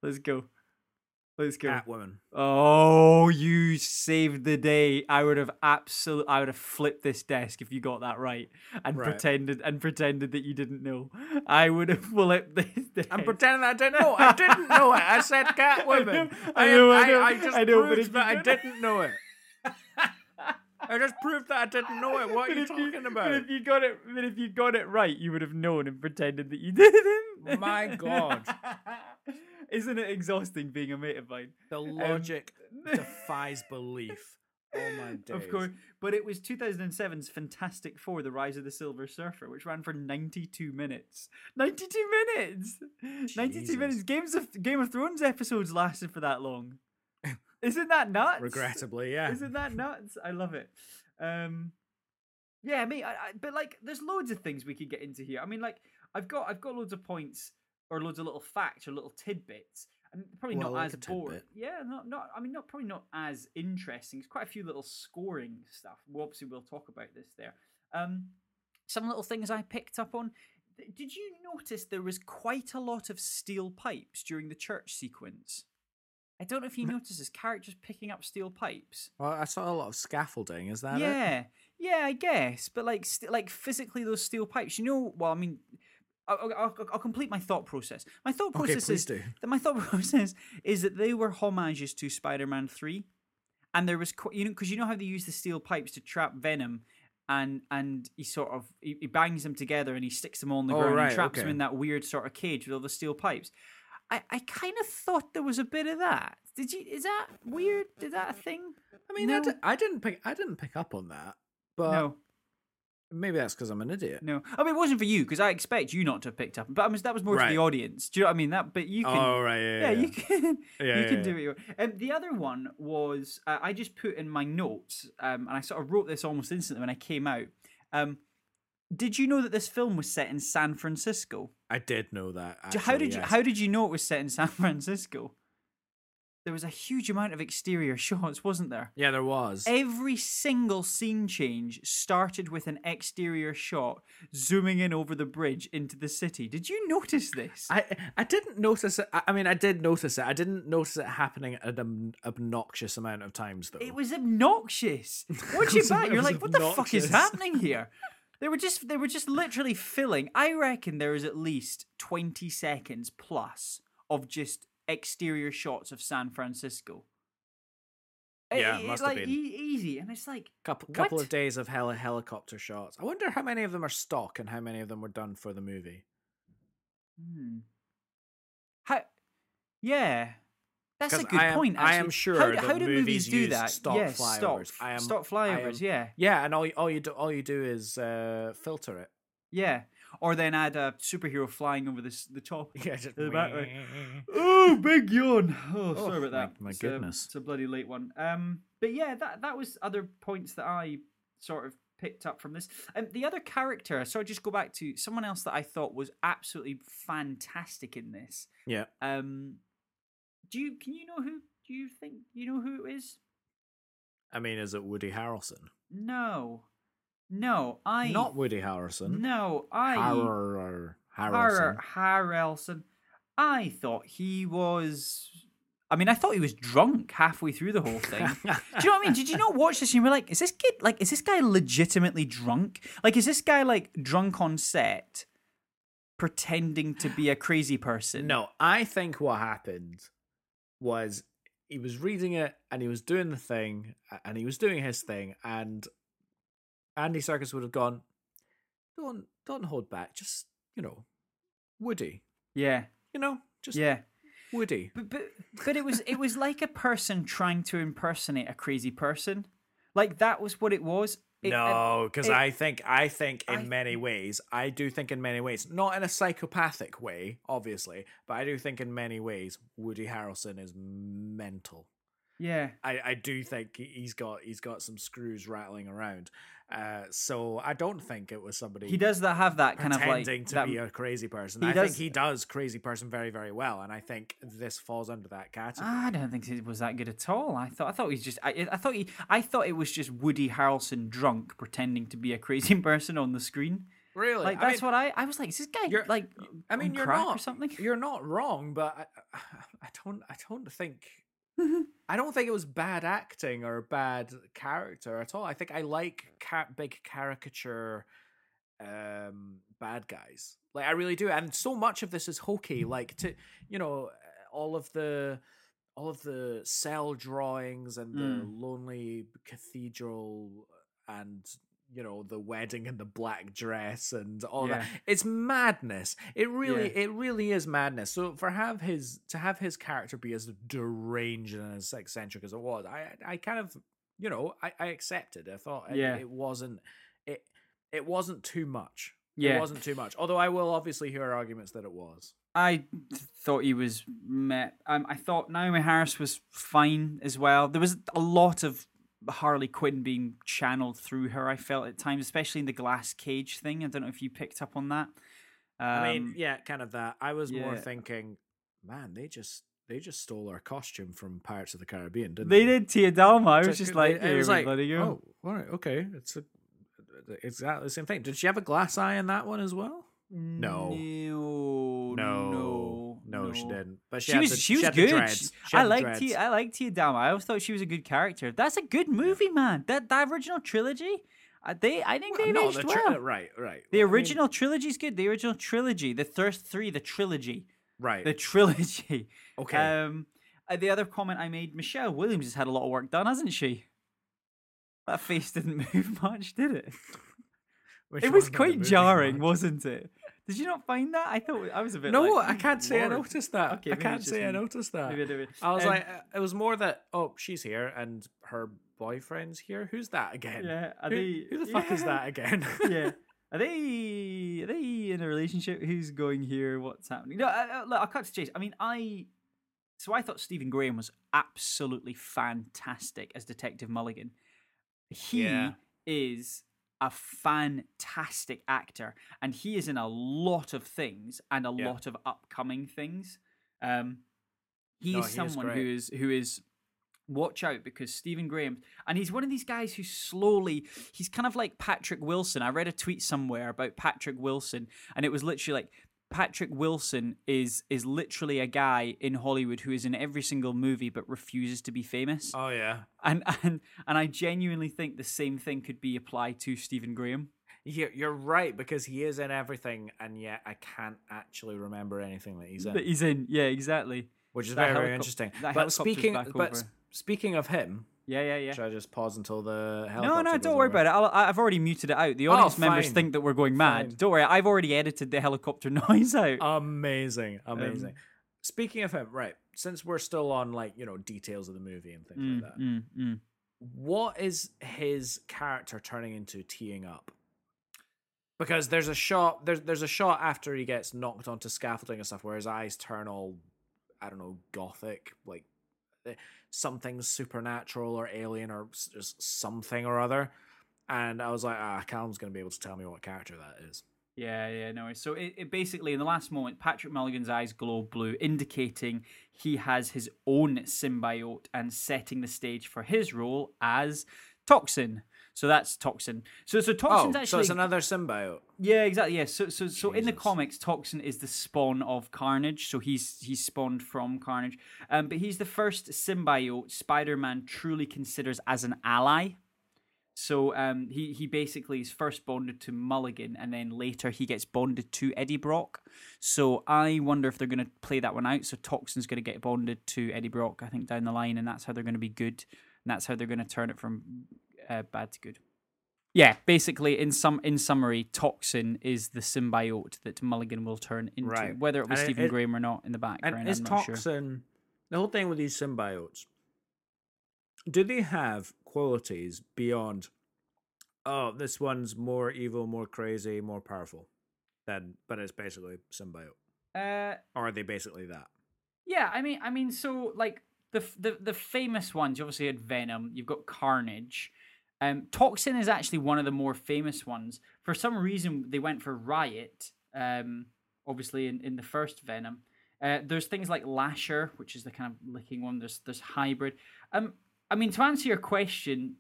Let's go. Let's go. Catwoman. Oh, you saved the day. I would have absolutely I would have flipped this desk if you got that right and Right. pretended and pretended that you didn't know. I would have flipped this desk. I'm pretending I didn't know. I didn't know it. I said Catwoman. I I, know, I am- know, I, just I know, but proved that I didn't- know it. I just proved that I didn't know it. What are But you talking But about? if you got it, but if you got it right, you would have known and pretended that you didn't. My God. Isn't it exhausting being a mate of mine? The logic defies belief. Oh my days. Of course, but it was 2007's Fantastic Four: The Rise of the Silver Surfer, which ran for 92 minutes. 92 minutes. 92 minutes. Games of Game of Thrones episodes lasted for that long. Isn't that nuts? Regrettably, yeah. Isn't that nuts? I love it. Um, yeah, me. I, I, but like, there's loads of things we could get into here. I mean, like, I've got I've got loads of points or loads of little facts or little tidbits, and probably Well, not I as boring. Yeah, not not. I mean, not probably not as interesting. It's quite a few little scoring stuff. Well, obviously, we'll talk about this there. Um, some little things I picked up on. Did you notice there was quite a lot of steel pipes during the church sequence? I don't know if you noticed this characters picking up steel pipes. Well, I saw a lot of scaffolding. Is that it? yeah, yeah, I guess. But like, st- like physically, those steel pipes. You know, well, I mean, I'll, I'll, I'll complete my thought process. My thought process please is do. that my thought process is that they were homages to Spider-Man Three, and there was you know because you know how they use the steel pipes to trap Venom. And and he sort of he, he bangs them together and he sticks them all on the Oh, ground right, and traps them in that weird sort of cage with all the steel pipes. I, I kind of thought there was a bit of that. Did you? Is that weird? Is that a thing? I mean, I, No. di- I didn't pick. I didn't pick up on that. But no. Maybe that's because I'm an idiot. No, I mean it wasn't for you because I expect you not to have picked up. But I mean that was more to Right. the audience. Do you know what I mean? That, but you can. Oh right, yeah, yeah, yeah. you can. Yeah, you yeah, can do it. your- Um, the other one was uh, I just put in my notes, um, and I sort of wrote this almost instantly when I came out. Um, did you know that this film was set in San Francisco? I did know that. Do- how actually, did you. How did you know it was set in San Francisco? There was a huge amount of exterior shots, wasn't there? Yeah, there was. Every single scene change started with an exterior shot zooming in over the bridge into the city. Did you notice this? I I didn't notice it. I mean, I did notice it. I didn't notice it happening an obnoxious amount of times, though. it was obnoxious. Once you back, you're like, what the fuck is happening here? They were just they were just literally filling. I reckon there is at least 20 seconds plus of just exterior shots of San Francisco. Yeah, It- it must it's have been. e- easy, and it's like couple couple What? of days of heli- helicopter shots. I wonder how many of them are stock and how many of them were done for the movie. Hmm. How? Yeah. That's a good I am- point. I am sure How, that how do movies movies do that? stock yeah, flyovers. Stop, I am- stop I flyovers. am- yeah, Yeah, and all you- all you do all you do is uh, filter it. yeah. Or then add a superhero flying over this the top. Yeah, just the back. Oh, big yawn. Oh, Oh, sorry about my- that. my It's a- goodness. it's a bloody late one. Um, but yeah, that that was other points that I sort of picked up from this. And the other character, so I just go back to someone else that I thought was absolutely fantastic in this. Yeah. Um, do you can you know who? Do you think you know who it is? I mean, is it Woody Harrelson? No, no, I Not Woody Harrelson. No, I Har- Har- Harrelson. Harrelson. I thought he was. I mean, I thought he was drunk halfway through the whole thing. Do you know what I mean? Did you not watch this and you were like, is this kid like is this guy legitimately drunk? Like is this guy like drunk on set pretending to be a crazy person? No, I think what happened was he was reading it and he was doing the thing and he was doing his thing and Andy Serkis would have gone, don't don't hold back, just you know, Woody, Yeah. you know, just Yeah. Woody. But but but it was it was like a person trying to impersonate a crazy person. Like that was what it was. It- no, because I think I think in I- many ways, I do think in many ways, not in a psychopathic way, obviously, but I do think in many ways Woody Harrelson is mental. yeah. I, I do think he's got he's got some screws rattling around. Uh, so I don't think it was somebody He does that have that kind of like pretending to that, be a crazy person. I does- think he does crazy person very very well, and I think this falls under that category. I don't think it was that good at all. I thought I thought he's just I, I thought he I thought it was just Woody Harrelson drunk pretending to be a crazy person on the screen. really, Like I that's mean, what I I was like. Is this guy you're- like? I mean, on you're crack not or something. You're not wrong, but I, I don't I don't think I don't think it was bad acting or bad character at all. I think I like ca- big caricature um bad guys. Like I really do. And so much of this is hokey like to you know all of the all of the cell drawings and the Mm. lonely cathedral and you know the wedding and the black dress and all Yeah. that it's madness it really Yeah. it really is madness so for have his to have his character be as deranged and as eccentric as it was i i kind of you know i, I accepted i thought it- it, wasn't it it wasn't too much Yeah. it wasn't too much although i will obviously hear arguments that it was I thought he was met. Um, I thought Naomie Harris was fine as well. There was a lot of Harley Quinn being channeled through her. I felt at times, especially in the glass cage thing. I don't know if you picked up on that. Um, i mean yeah kind of that i was more thinking man they just they just stole our costume from pirates of the caribbean didn't they They did Tia Dalma. I was just like- it was "Here, like, oh, all right, okay, it's a, exactly the same thing. Did she have a glass eye in that one as well? No. no, no, no, she didn't. But she, She was the, she was had good. She I had the liked dreads. Tia. I liked Tia Dalma. I always thought she was a good character. That's a good movie, man. That that original trilogy. Uh, they, I think Well, they no, aged the well. right, right. The Well, I mean, original trilogy's good. The original trilogy, the first three, the trilogy, right? the trilogy. okay. Um, uh, the other comment I made: Michelle Williams has had a lot of work done, hasn't she? That face didn't move much, did it? Which it was one of the quite jarring, wasn't it? Did you not find that? I thought I was a bit. No, like, I "Hmm, can't say I noticed that. Okay, I can't say just I noticed that. Maybe I did. I was Um, like, uh, it was more that oh, she's here and her boyfriend's here. Who's that again? yeah, are Who, they, who the fuck is that again? yeah. Are they are they in a relationship? Who's going here? What's happening? No, I, I, look, I'll cut to chase. I mean, I so I thought Stephen Graham was absolutely fantastic as Detective Mulligan. He Yeah. is a fantastic actor, and he is in a lot of things and a Yeah. lot of upcoming things. Um, he No, is he someone who great. is who is watch out because Stephen Graham and he's one of these guys who slowly he's kind of like Patrick Wilson. I read a tweet somewhere about Patrick Wilson and it was literally like Patrick Wilson is is literally a guy in Hollywood who is in every single movie but refuses to be famous. oh yeah. And and and I genuinely think the same thing could be applied to Stephen Graham. You're, you're right because he is in everything, and yet I can't actually remember anything that he's in, That he's in. Yeah, exactly. which is that very very interesting. But speaking, back but over. speaking of him, Yeah, yeah, yeah. should I just pause until the helicopter? No, no, don't worry over? about it. I'll, I've already muted it out. The audience members think that we're going mad. Fine. Don't worry. I've already edited the helicopter noise out. Amazing, Um, amazing. Speaking of him, right? Since we're still on like you know details of the movie and things Mm, like that, mm, mm. what is his character turning into teeing up? Because there's a shot there's there's a shot after he gets knocked onto scaffolding and stuff where his eyes turn all I don't know gothic like something supernatural or alien or just something or other, and I was like, ah, Callum's gonna be able to tell me what character that is. Yeah, yeah, no. So it, it basically, in the last moment, Patrick Mulligan's eyes glow blue, indicating he has his own symbiote and setting the stage for his role as Toxin. So that's Toxin. So so Oh, Toxin's so actually it's another symbiote. yeah, exactly. Yeah. So so so in the comics, Toxin is the spawn of Carnage. So he's he's spawned from Carnage. Um, but he's the first symbiote Spider-Man truly considers as an ally. So um, he he basically is first bonded to Mulligan, and then later he gets bonded to Eddie Brock. So I wonder if they're going to play that one out. So Toxin's going to get bonded to Eddie Brock, I think, down the line, and that's how they're going to be good, and that's how they're going to turn it from uh, bad to good. Yeah, basically, in some in summary, Toxin is the symbiote that Mulligan will turn into, Right. whether it was And Stephen it- Graham or not in the background. And is I'm not sure. toxin the whole thing with these symbiotes? Do they have qualities beyond? Oh, this one's more evil, more crazy, more powerful. Than, but it's basically symbiote. Uh, Or are they basically that? Yeah, I mean, I mean, so like the the the famous ones, you obviously had Venom. You've got Carnage. Um, Toxin is actually one of the more famous ones. For some reason, they went for Riot. Um, obviously in, in the first Venom. Uh, there's things like Lasher, which is the kind of licking one. There's there's Hybrid. Um, I mean, to answer your question,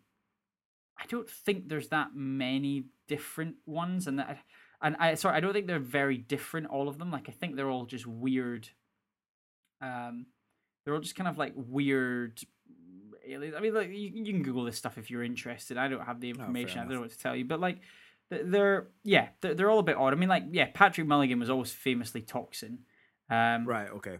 I don't think there's that many different ones, and that, and I sorry, I don't think they're very different. All of them, like I think they're all just weird. Um, they're all just kind of like weird aliens. I mean, like you, you can Google this stuff if you're interested. I don't have the fair information. I don't know what to tell you, but like they're yeah, they're, they're all a bit odd. I mean, like yeah, Patrick Mulligan was always famously Toxin. Um, Right. Okay.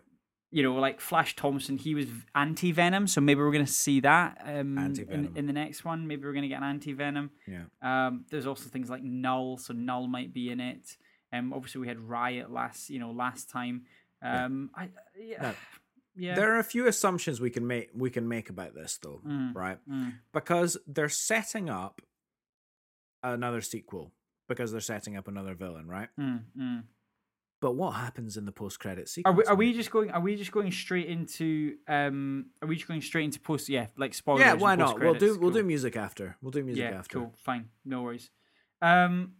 you know, like Flash Thompson, he was anti Venom, so maybe we're gonna see that um, in, in the next one. Maybe we're gonna get an anti Venom. Yeah. Um, there's also things like Knull, so Knull might be in it. Um, obviously we had Riot last, you know, last time. Um, I yeah, No. Yeah. There are a few assumptions we can make we can make about this though, Mm. right? Mm. Because they're setting up another sequel because they're setting up another villain, right? Mm, mm. But what happens in the post credit Are sequence? we are we just going? Are we just going straight into? Um, are we just going straight into post? Yeah, like spoilers. Yeah, why not? We'll do post-credits? we'll do music after. We'll do music yeah, after. cool, fine, no worries. Um,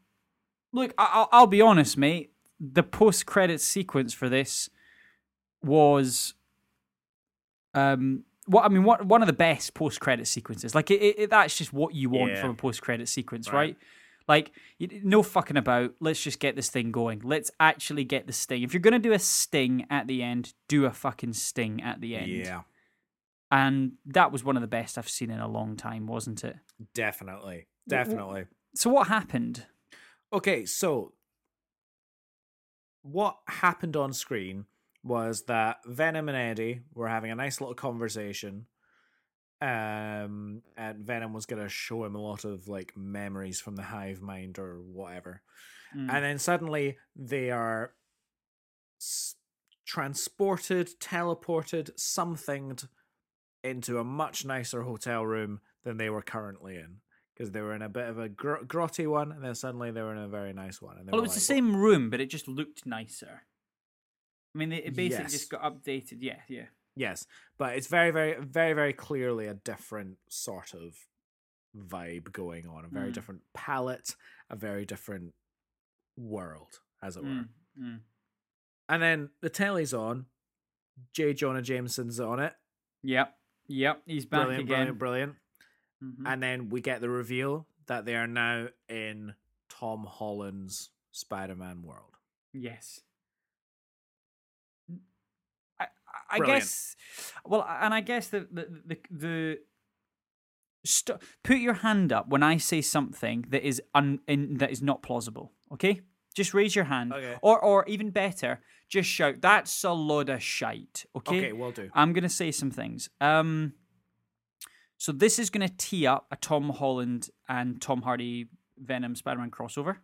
look, I- I'll I'll be honest, mate. The post credit sequence for this was, um, what I mean, what one of the best post credit sequences. Like it, it, that's just what you want Yeah. from a post credit sequence, Right. right? Like, no fucking about. Let's just get this thing going. Let's actually get the sting. If you're gonna do a sting at the end, do a fucking sting at the end. Yeah, And that was one of the best I've seen in a long time, wasn't it? definitely, definitely. So what happened? Okay, so what happened on screen was that Venom and Eddie were having a nice little conversation. Um, and Venom was gonna show him a lot of like memories from the hive mind or whatever. Mm. And then suddenly they are s- transported, teleported, somethinged into a much nicer hotel room than they were currently in. Because they were in a bit of a gr- grotty one, and then suddenly they were in a very nice one. And Well, it was the same room, but it just looked nicer. I mean, it basically Yes. just got updated. Yeah, yeah. Yes, but it's very, very, very, very clearly a different sort of vibe going on. A very Mm. different palette, a very different world, as it were. Mm, mm. And then the telly's on. J. Jonah Jameson's on it. Yep, yep. He's back Brilliant, again. brilliant, brilliant. Mhm. And then we get the reveal that they are now in Tom Holland's Spider-Man world. Yes. I, Brilliant. guess. Well, and I guess the the the, the st- put your hand up when I say something that is un in, that is not plausible. Okay, just raise your hand, Okay. or or even better, just shout. That's a load of shite. Okay. Okay, will do. I'm gonna say some things. Um, so this is gonna tee up a Tom Holland and Tom Hardy Venom Spider-Man crossover.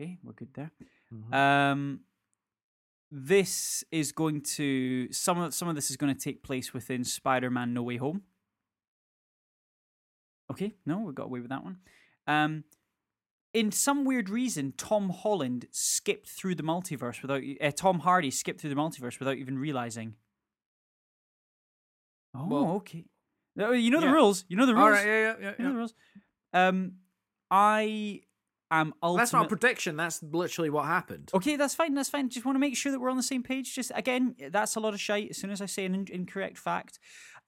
Okay, we're good there. Mhm. Um, this is going to some of some of this is going to take place within Spider-Man: No Way Home. Okay, no, we got away with that one. Um, in some weird reason, Tom Holland skipped through the multiverse without uh, Tom Hardy skipped through the multiverse without even realizing. Oh, Well, okay. You know the yeah. rules. You know the rules. All right, yeah, yeah, yeah. You know yeah. the rules. Um, I am ultimate. That's not a prediction. That's literally what happened. Okay, that's fine. That's fine. Just want to make sure that we're on the same page. Just again, that's a lot of shite. As soon as I say an in- incorrect fact,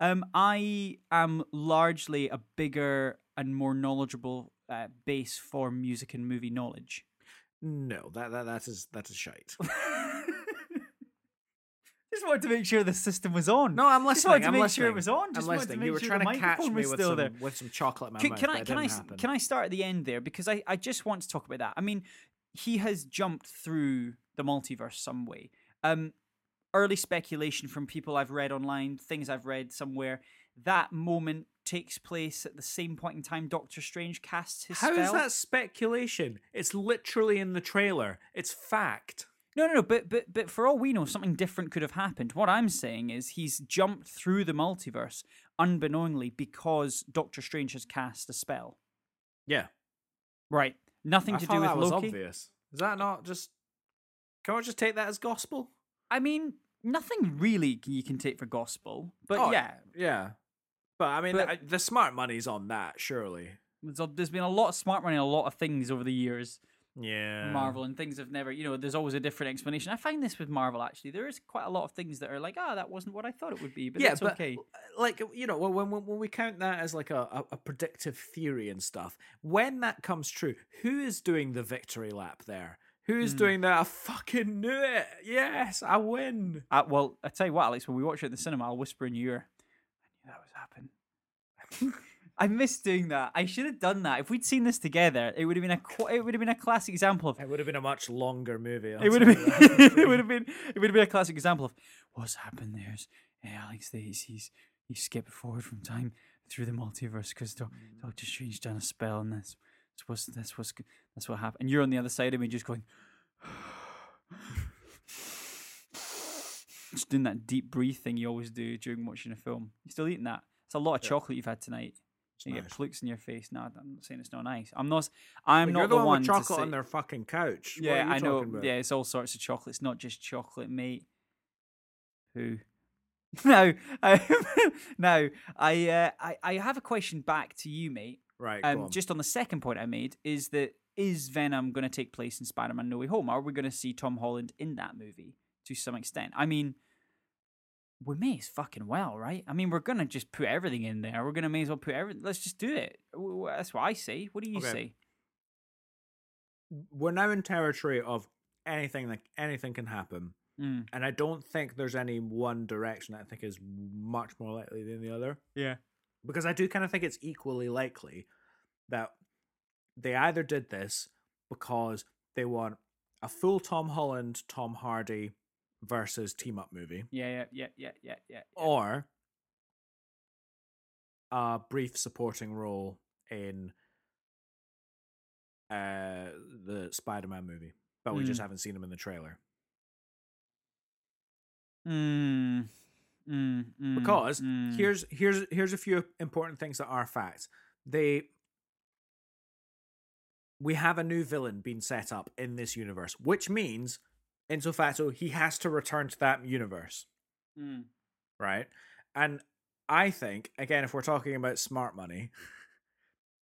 um, I am largely a bigger and more knowledgeable uh, base for music and movie knowledge. No, that that that is that is shite. Just wanted to make sure the system was on. No, I'm Just wanted to I'm make listening. sure it was on. I'm Just wanted to listening. make You were sure trying to catch me was with still some there. with some chocolate in my Can, mouth. can I can I happen. can I start at the end there because I I just want to talk about that. I mean, he has jumped through the multiverse some way. Um, early speculation from people I've read online, things I've read somewhere. That moment takes place at the same point in time Doctor Strange casts his How is spell. that speculation? It's literally in the trailer. It's fact. No, no, no. But but but for all we know, something different could have happened. What I'm saying is he's jumped through the multiverse unbeknowingly because Doctor Strange has cast a spell. Yeah. Right. Nothing I to do with that was Loki. obvious. Is that not just? Can we just take that as gospel? I mean, nothing really you can take for gospel. But Oh, yeah, yeah. But I mean, But- the, the smart money's on that, surely. there's been a lot of smart money, on a lot of things over the years. Yeah. Marvel and things have never, you know, there's always a different explanation. I find this with Marvel actually. There is quite a lot of things that are like, ah, that wasn't what I thought it would be, but yeah, that's but okay. like you know, when when when we count that as like a, a, predictive theory and stuff, when that comes true, who is doing the victory lap there? Who is Hmm. doing that? I fucking knew it. Yes, I win. Uh, well, I tell you what, Alex, when we watch it in the cinema, I'll whisper in your ear. I knew that was happen. I miss doing that. I should have done that. If we'd seen this together, it would have been a qu- it would have been a classic example of It would have been a much longer movie. I'll it would have been it would have been it would have been a classic example of what's happened there's hey, Alex he's he's he skipped forward from time through the multiverse because mm. Doctor Strange done a spell and that's that's what's that's what's that's what happened and you're on the other side of me just going just doing that deep breathe thing you always do during watching a film You're still eating that it's a lot of Yeah. chocolate you've had tonight It's you get nice. in your face no I'm not saying it's not nice I'm not I'm But not you're the, the, one one with to chocolate say, on their fucking couch. Yeah, I know. about? Yeah, it's all sorts of chocolate. It's not just chocolate, mate. Who? no, um, no. I, uh, I, I have a question back to you, mate. Right. Um, on. just on the second point I made is that is Venom going to take place in Spider-Man: No Way Home? Are we going to see Tom Holland in that movie to some extent? I mean, we may as fucking well, right? I mean, we're going to just put everything in there. We're going to may as well put everything. Let's just do it. That's what I say. What do you Okay. say? we're now in territory of anything that anything can happen, Mm. and I don't think there's any one direction that I think is much more likely than the other. Yeah. because I do kind of think it's equally likely that they either did this because they want a full Tom Holland, Tom Hardy versus team up movie, Yeah, yeah, yeah, yeah, yeah, yeah. or a brief supporting role in uh, the Spider Man movie, but we just Mm. haven't seen him in the trailer. Mm, mm, mm, because mm. here's here's here's a few important things that are facts. They we have a new villain being set up in this universe, which means Ipso facto he has to return to that universe, Mm. right? And I think again, if we're talking about smart money,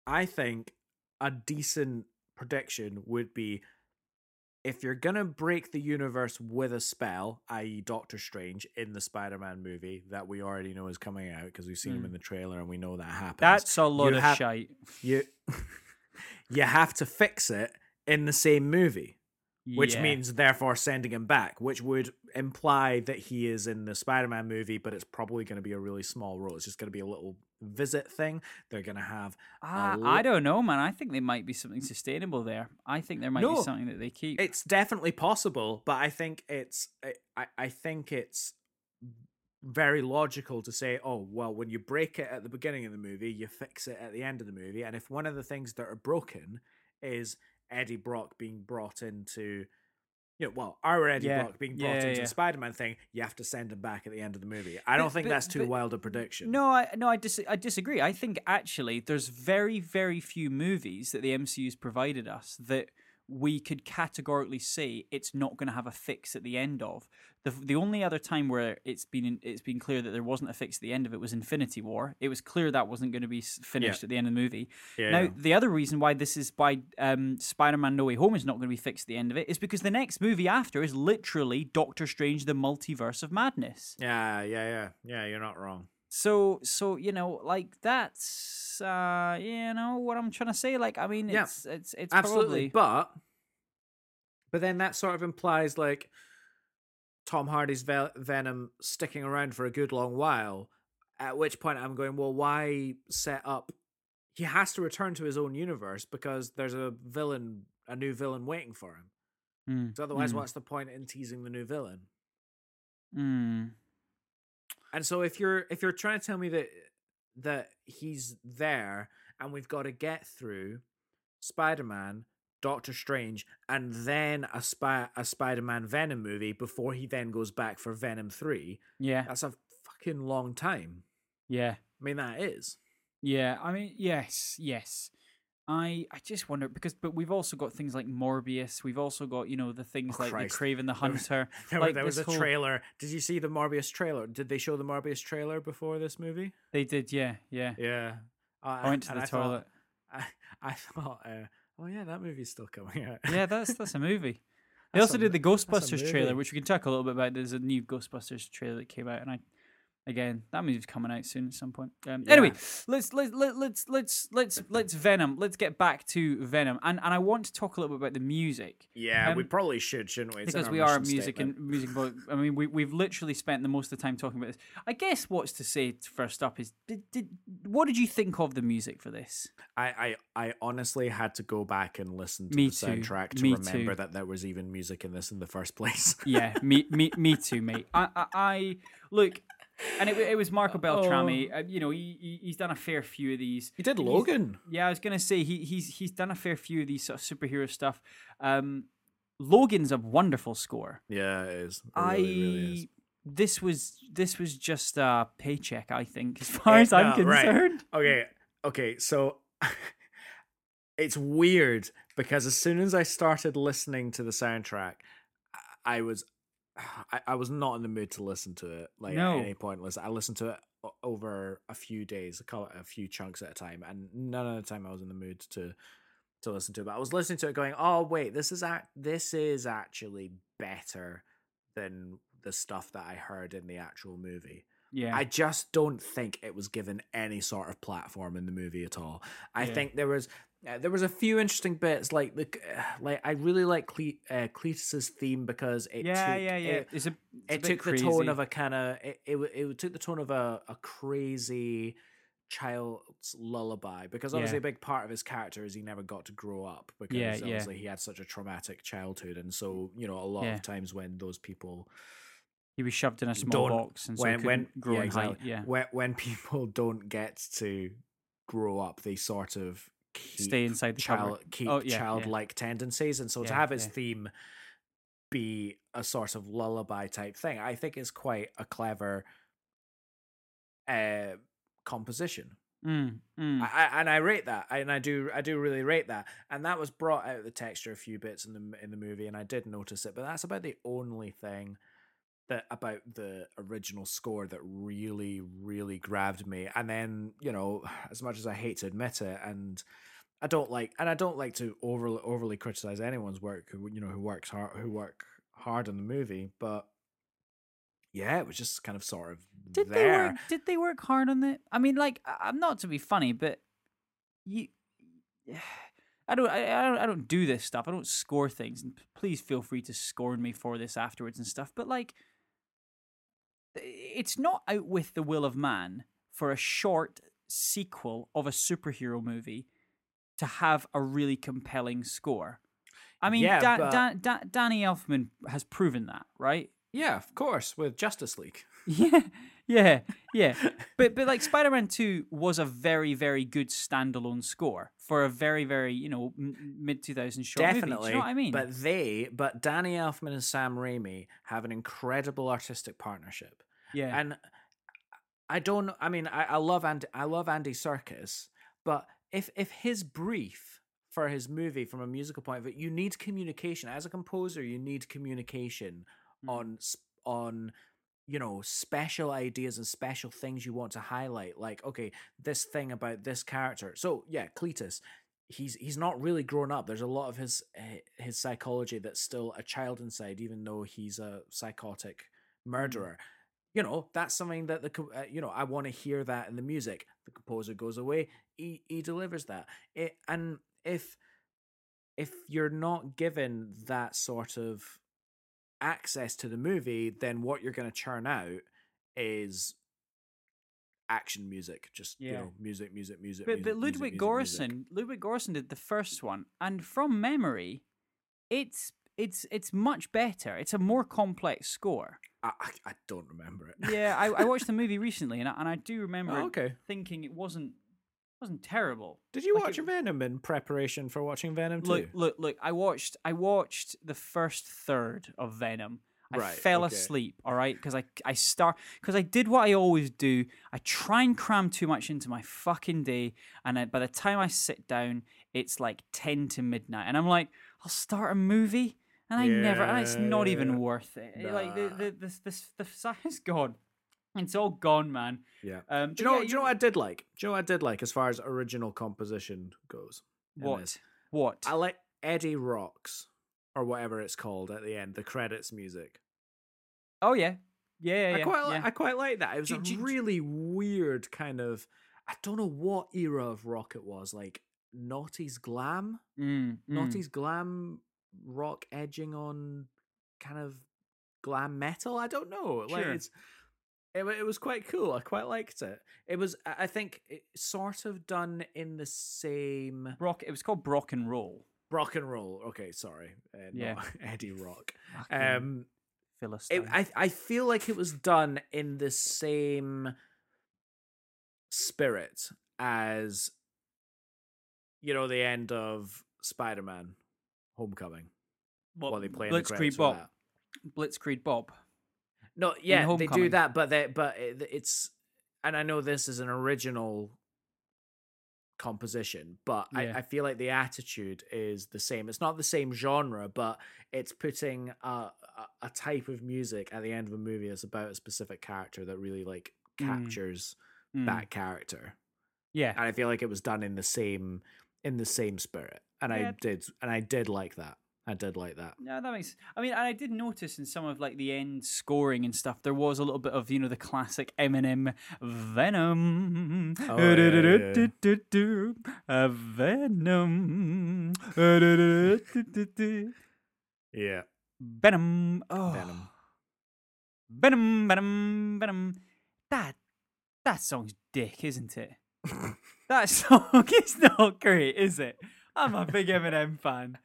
I think a decent prediction would be if you're gonna break the universe with a spell, i.e., Doctor Strange in the Spider-Man movie that we already know is coming out because we've seen him Mm. in the trailer and we know that happens. That's a lot of have- shite. you. you have to fix it in the same movie, which Yeah. means therefore sending him back, which would imply that he is in the Spider-Man movie, but it's probably going to be a really small role. It's just going to be a little visit thing. They're going to have Ah, li- I don't know, man. I think there might be something sustainable there. I think there might be something that they keep. it's definitely possible, but I think it's I, I think it's very logical to say, oh well, when you break it at the beginning of the movie, you fix it at the end of the movie, and if one of the things that are broken is Eddie Brock being brought into you know, well, our Eddie Yeah. Brock being brought yeah, into yeah. the Spider-Man thing, you have to send him back at the end of the movie. I don't But- think but- that's too but- wild a prediction. No, I no, I, dis- I disagree. I think actually there's very very few movies that the MCU's provided us that we could categorically say it's not going to have a fix at the end of. The the only other time where it's been it's been clear that there wasn't a fix at the end of it was Infinity War. It was clear that wasn't going to be finished at the end of the movie. Yeah, now yeah. the other reason why this is by um, Spider-Man No Way Home is not going to be fixed at the end of it is because the next movie after is literally Doctor Strange: The Multiverse of Madness. Yeah, yeah, yeah, yeah. You're not wrong. So so you know like that's uh you know what I'm trying to say like I mean Yeah. it's it's it's Absolutely, probably but but then that sort of implies like Tom Hardy's Vel- Venom sticking around for a good long while. At which point I'm going, well, why set up? He has to return to his own universe because there's a villain, a new villain waiting for him. Mm, 'Cause otherwise, mm, what's the point in teasing the new villain? mm. And so if you're if you're trying to tell me that that he's there and we've got to get through Spider-Man, Doctor Strange, and then a spy a Spider-Man Venom movie before he then goes back for Venom 3, yeah that's a fucking long time. yeah I mean that is. yeah I mean yes yes I I just wonder because but we've also got things like Morbius we've also got you know the things Oh, like Christ. the Kraven the Hunter There, like there was a whole- trailer. Did you see the Morbius trailer? Did they show the Morbius trailer before this movie? they did yeah yeah Yeah. Uh, I went to the thought- toilet I, I thought, uh, oh yeah, that movie's still coming out. yeah that's that's a movie they That's also a did the mo- that's a Ghostbusters trailer which we can talk a little bit about there's a new Ghostbusters trailer that came out and I again that movie's coming out soon at some point um, anyway let's let's let, let's let's let's let's venom let's get back to venom and and i want to talk a little bit about the music Yeah, we Um, probably should, shouldn't we? It's because we are a music statement. and music i mean we, we've literally spent the most of the time talking about this i guess what's to say first up is did, did what did you think of the music for this I, I, I honestly had to go back and listen to Me the too. soundtrack to Me remember too. that there was even music in this in the first place. yeah me me me too mate i i, I look and it, it was Marco Beltrami. Uh, you know, he, he he's done a fair few of these. He did He's- Logan. Yeah, I was gonna say he he's he's done a fair few of these sort of superhero stuff. Um, Logan's a wonderful score. Yeah, it is. It I really, really is. this was this was just a paycheck. I think, as far Eh, as I'm no, right. concerned. Okay, okay, so it's weird because as soon as I started listening to the soundtrack, I I was I, I was not in the mood to listen to it like No. at any point. Listen, I listened to it over a few days, a few chunks at a time, and none of the time I was in the mood to to listen to it. But I was listening to it, going, "Oh wait, this is act this is actually better than the stuff that I heard in the actual movie." Yeah, I just don't think it was given any sort of platform in the movie at all. I Yeah. think there was uh, there was a few interesting bits like the uh, like I really like Cle- uh, Cletus's theme because it yeah, took, yeah, yeah. it, it's a it's it took crazy. the tone of a kind of it, it it took the tone of a, a crazy child's lullaby because obviously Yeah. a big part of his character is he never got to grow up because Yeah, yeah. obviously he had such a traumatic childhood and so you know a lot Yeah. of times when those people he was shoved in a small box and so when when grow yeah, in height. exactly. Yeah, when when people don't get to grow up, they sort of keep Stay inside the child keep Oh, yeah, yeah. childlike tendencies, and so to have its yeah. theme be a sort of lullaby type thing, I think is quite a clever uh composition. Mm, mm. I, I, and I rate that, and I do, I do really rate that, and that was brought out the texture a few bits in the in the movie, and I did notice it, but that's about the only thing that about the original score that really, really grabbed me. And then, you know, as much as I hate to admit it, and I don't like, and I don't like to overly overly criticize anyone's work who you know who works hard who work hard on the movie, but yeah, it was just kind of sort of Did they work? Did they work hard on it? I mean, like, I'm not to be funny, but you, I don't, I, I don't, I don't do this stuff. I don't score things, and please feel free to scorn me for this afterwards and stuff. But like, it's not out with the will of man for a short sequel of a superhero movie to have a really compelling score. I mean, Yeah, Dan, but- Dan, Dan, Danny Elfman has proven that, right? Yeah, of course, with Justice League. Yeah, yeah, yeah. but but like Spider-Man Two was a very very good standalone score for a very very you know mid two thousand short movie. Do Definitely. you know what I mean? But they, but Danny Elfman and Sam Raimi have an incredible artistic partnership. yeah, And I don't. I mean, I, I love Andy. I love Andy Serkis, but if if his brief for his movie, from a musical point of view, you need communication. As a composer, you need communication Mm. on on you know special ideas and special things you want to highlight. Like, okay, this thing about this character. So yeah, Cletus. He's he's not really grown up. There's a lot of his eh, his psychology that's still a child inside, even though he's a psychotic murderer you know that's something that the uh, you know i want to hear that in the music the composer goes away he, he delivers that it, and if if you're not given that sort of access to the movie then what you're going to churn out is action music just you Yeah. know music music music but music, but Ludwig music, Göransson, music. Ludwig Göransson did the first one, and from memory, it's it's it's much better. It's a more complex score. I, I, I don't remember it Yeah, I, I watched the movie recently, and I, and I do remember Oh, okay thinking it wasn't wasn't terrible. did you Like watch it- venom in preparation for watching venom 2 Look, look, look! I watched I watched the first third of Venom. I Right, fell okay. asleep, all right, because I I start because I did what I always do. I try and cram too much into my fucking day, and I, by the time I sit down, it's like ten to midnight, and I'm like, I'll start a movie, and I never, and it's not even worth it. Eh, Like the Nah. the the the, the size gone, it's all gone, man. yeah Um, Do you know? yeah, do you know what I did like? Do you know what I did like as far as original composition goes? what this? what? I like Eddie Rocks or whatever it's called at the end, the credits music. oh yeah, yeah, yeah, I quite, yeah. I quite like that. It was Do- a do- do- really weird kind of. I don't know what era of rock it was, like Naughty's glam, Mm, mm. Naughty's glam rock edging on kind of glam metal. I don't know. Like Sure. it's. It, it was quite cool. I quite liked it. It was, I think, it sort of done in the same Brock. It was called Brock and Roll. rock and roll. Okay, sorry, uh, Yeah. not Eddie Rock. Um, it, I I feel like it was done in the same spirit as you know the end of Spider-Man: Homecoming. What, while they play in the Blitzkrieg Bop. Blitzkrieg Bop. No, yeah, they do that, but they but it, it's and I know this is an original composition, but Yeah. I, I feel like the attitude is the same. It's not the same genre, but it's putting a, a type of music at the end of a movie that's about a specific character that really like Mm. captures Mm. that character. Yeah. And I feel like it was done in the same in the same spirit. And Yeah. I did and I did like that. I did like that. Yeah, that makes. I mean, and I did notice in some of like the end scoring and stuff, there was a little bit of you know the classic Eminem Venom. Oh, yeah, yeah, Uh, Venom. Yeah. Venom. Oh. Venom. Venom. Venom. Venom. That that song's dick, isn't it? that song is not great, is it? I'm a big Eminem fan.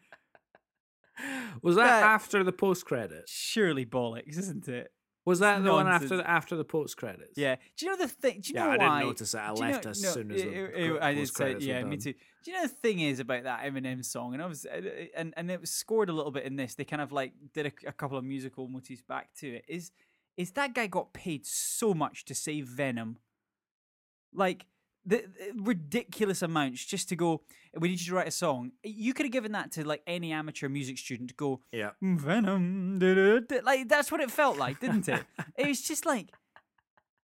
Was that, That- after the post credits? Surely bollocks, isn't it? Was that the one after the, after the post credits? Yeah. Do you know the thing? Do you Yeah, know I why? didn't notice it. I left know- as no, soon as the it- cr- it- I did post say, credits were yeah, me too. Do you know the thing is about that Eminem song, and obviously, and and it was scored a little bit in this. They kind of like did a, a couple of musical motifs back to it. Is is that guy got paid so much to say Venom? Like the, the ridiculous amounts just to go. We need you to write a song. You could have given that to like any amateur music student to go. Yeah. Venom. Like that's what it felt like, didn't it? it was just like,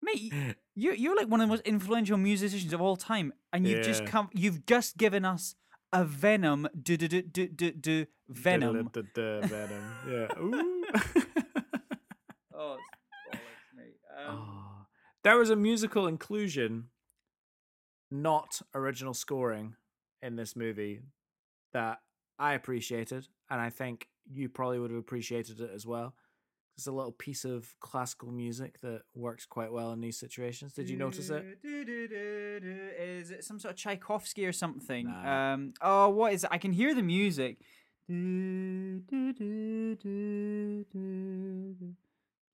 mate, you you're like one of the most influential musicians of all time, and you've just come, you've just given us a Venom, do do do do do do Venom. Venom. Yeah. Ooh. Oh, it's bollocks, mate. Um, Oh. There was a musical inclusion, not original scoring, in this movie that I appreciated, and I think you probably would have appreciated it as well. It's a little piece of classical music that works quite well in these situations. Did you notice it? Is it some sort of Tchaikovsky or something? Nah. Um. Oh, what is it? I can hear the music.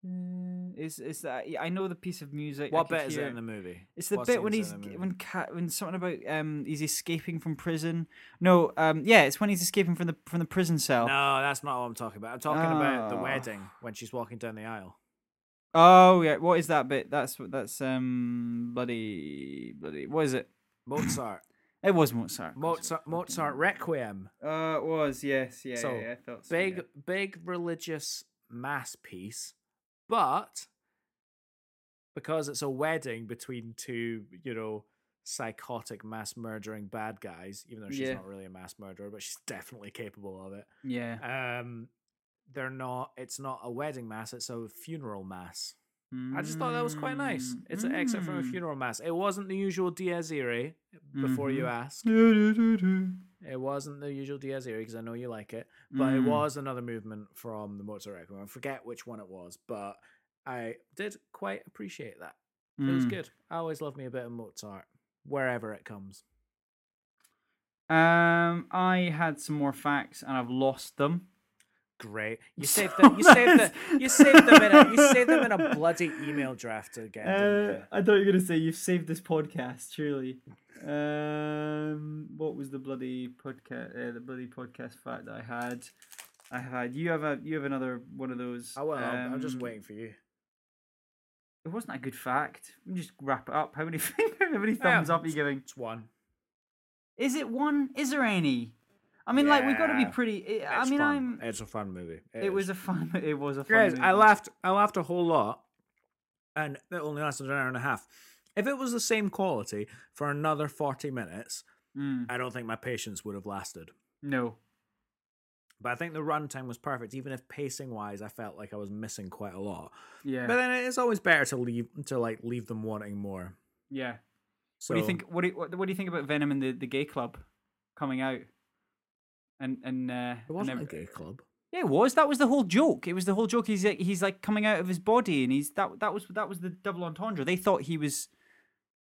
Uh, Is is that? I know the piece of music. What could bit is it in the movie? It's the What bit when he's in the g- movie? when cat when something about um he's escaping from prison. No, um yeah, it's when he's escaping from the from the prison cell. No, that's not what I'm talking about. I'm talking about the Oh. wedding when she's walking down the aisle. Oh yeah, what is that bit? That's what that's um bloody bloody. What is it? Mozart. It was Mozart. Mozart Mozart Requiem. Uh, it was yes, yeah, So, yeah, I so, Big yeah. big religious mass piece, but because it's a wedding between two, you know, psychotic mass murdering bad guys, even though she's Yeah. not really a mass murderer, but she's definitely capable of it. Yeah. Um they're not it's not a wedding mass, it's a funeral mass. I just thought that was quite nice. Mm, It's an exit from a mm. funeral mass. It wasn't the usual Dies Irae, before you Mhm. ask. Mm. It wasn't the usual Dies Irae because I know you like it, but it Mm. was another movement from the Mozart record. I forget which one it was, but I did quite appreciate that. It was Mm. good. I always love me a bit of Mozart, wherever it comes. Um, I had some more facts and I've lost them. Great. You saved them. You saved the, You saved them in a. You saved them in a bloody email draft again. Uh, I thought you were gonna say you've saved this podcast. Surely. Um, what was the bloody podcast? Uh, the bloody podcast fact that I had. I have had. You have a. You have another one of those. I will. I'm just um, waiting for you. It wasn't a good fact. We just wrap it up. How many? how many thumbs up are you giving? It's one. Is it one? Is there any? I mean, like we've got to be Yeah, pretty. I mean, fun. I'm. It's a fun movie. It was a fun. It was a fun. Guys, I laughed. I laughed a whole lot, and it only lasted an hour and a half. If it was the same quality for another forty minutes, Mm, I don't think my patience would have lasted. no. But I think the runtime was perfect, even if pacing wise, I felt like I was missing quite a lot. Yeah. But then it's always better to leave to like leave them wanting more. yeah. So What do you think? What do you, what, what do you think about Venom and the, the gay club coming out? And and uh, It wasn't and a gay club. Yeah, it was. That was the whole joke. It was the whole joke. He's like, he's like coming out of his body, and he's that that was that was the double entendre. They thought he was.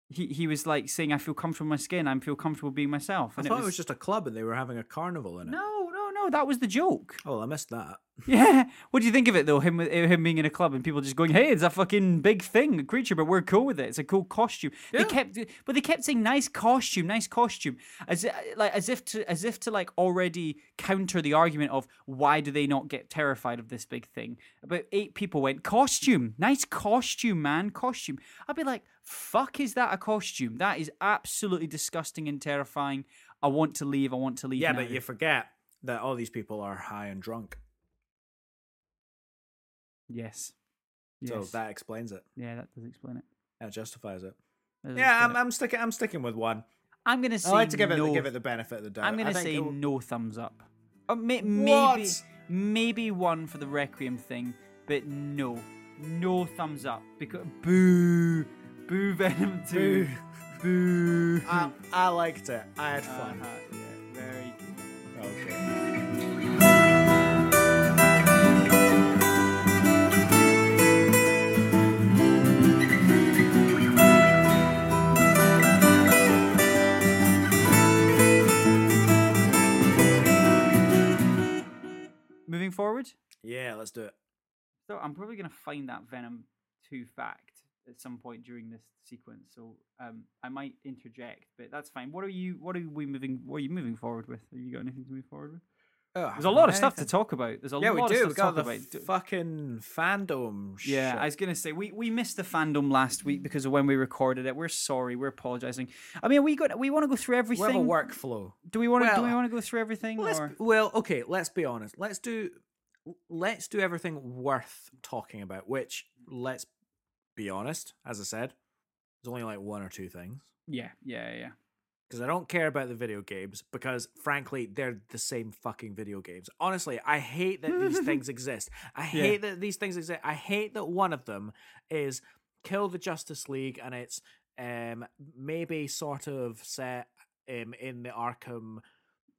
He, he was like saying, "I feel comfortable in my skin. I feel comfortable being myself." I And thought it was just a club and they were having a carnival in it. no, no, no. That was the joke. Oh, I missed that. Yeah. What do you think of it though? Him with him being in a club and people just going, "Hey, it's a fucking big thing, a creature, but we're cool with it. It's a cool costume." Yeah. They kept, but they kept saying, "Nice costume, nice costume," as eh, like as if to as if to like already counter the argument of why do they not get terrified of this big thing? About eight people went, "Costume, nice costume, man, costume." I'd be like, "Fuck, is that a costume? That is absolutely disgusting and terrifying." I want to leave. I want to leave. Yeah, now." but you forget that all these people are high and drunk. yes. So that explains it. yeah, that does explain it. That justifies it. That Yeah, I'm, it. I'm sticking. I'm sticking with one. I'm gonna say I like to give it no. give it the benefit of the doubt. I'm gonna say it w- no thumbs up. Uh, may- maybe maybe one for the Requiem thing, but no, no thumbs up because boo, boo Venom two, boo. I, I liked it. I had fun. Uh-huh, Moving forward, Yeah, let's do it. so I'm probably gonna find that Venom two fact at some point during this sequence. So um, I might interject, but that's fine. What are you? What are we moving? What are you moving forward with? Have you got anything to move forward with? There's a lot of stuff to talk about. There's a Yeah, we lot do. of We stuff got to the talk about. Fucking fandom. Yeah, shit. I was gonna say we, we missed the fandom last week because of when we recorded it. We're sorry. We're apologizing. I mean, we got we want to go through everything. we have a workflow. Do we want to? do we want to go through everything? Well, okay. Let's be honest. Let's do. Let's do everything worth talking about. Which, let's be honest. As I said, there's only like one or two things. Yeah, yeah, yeah. because I don't care about the video games because frankly they're the same fucking video games. Honestly, I hate that these things exist. I Yeah. hate that these things exist. I hate that one of them is kill the Justice League and it's um maybe sort of set um, in the Arkham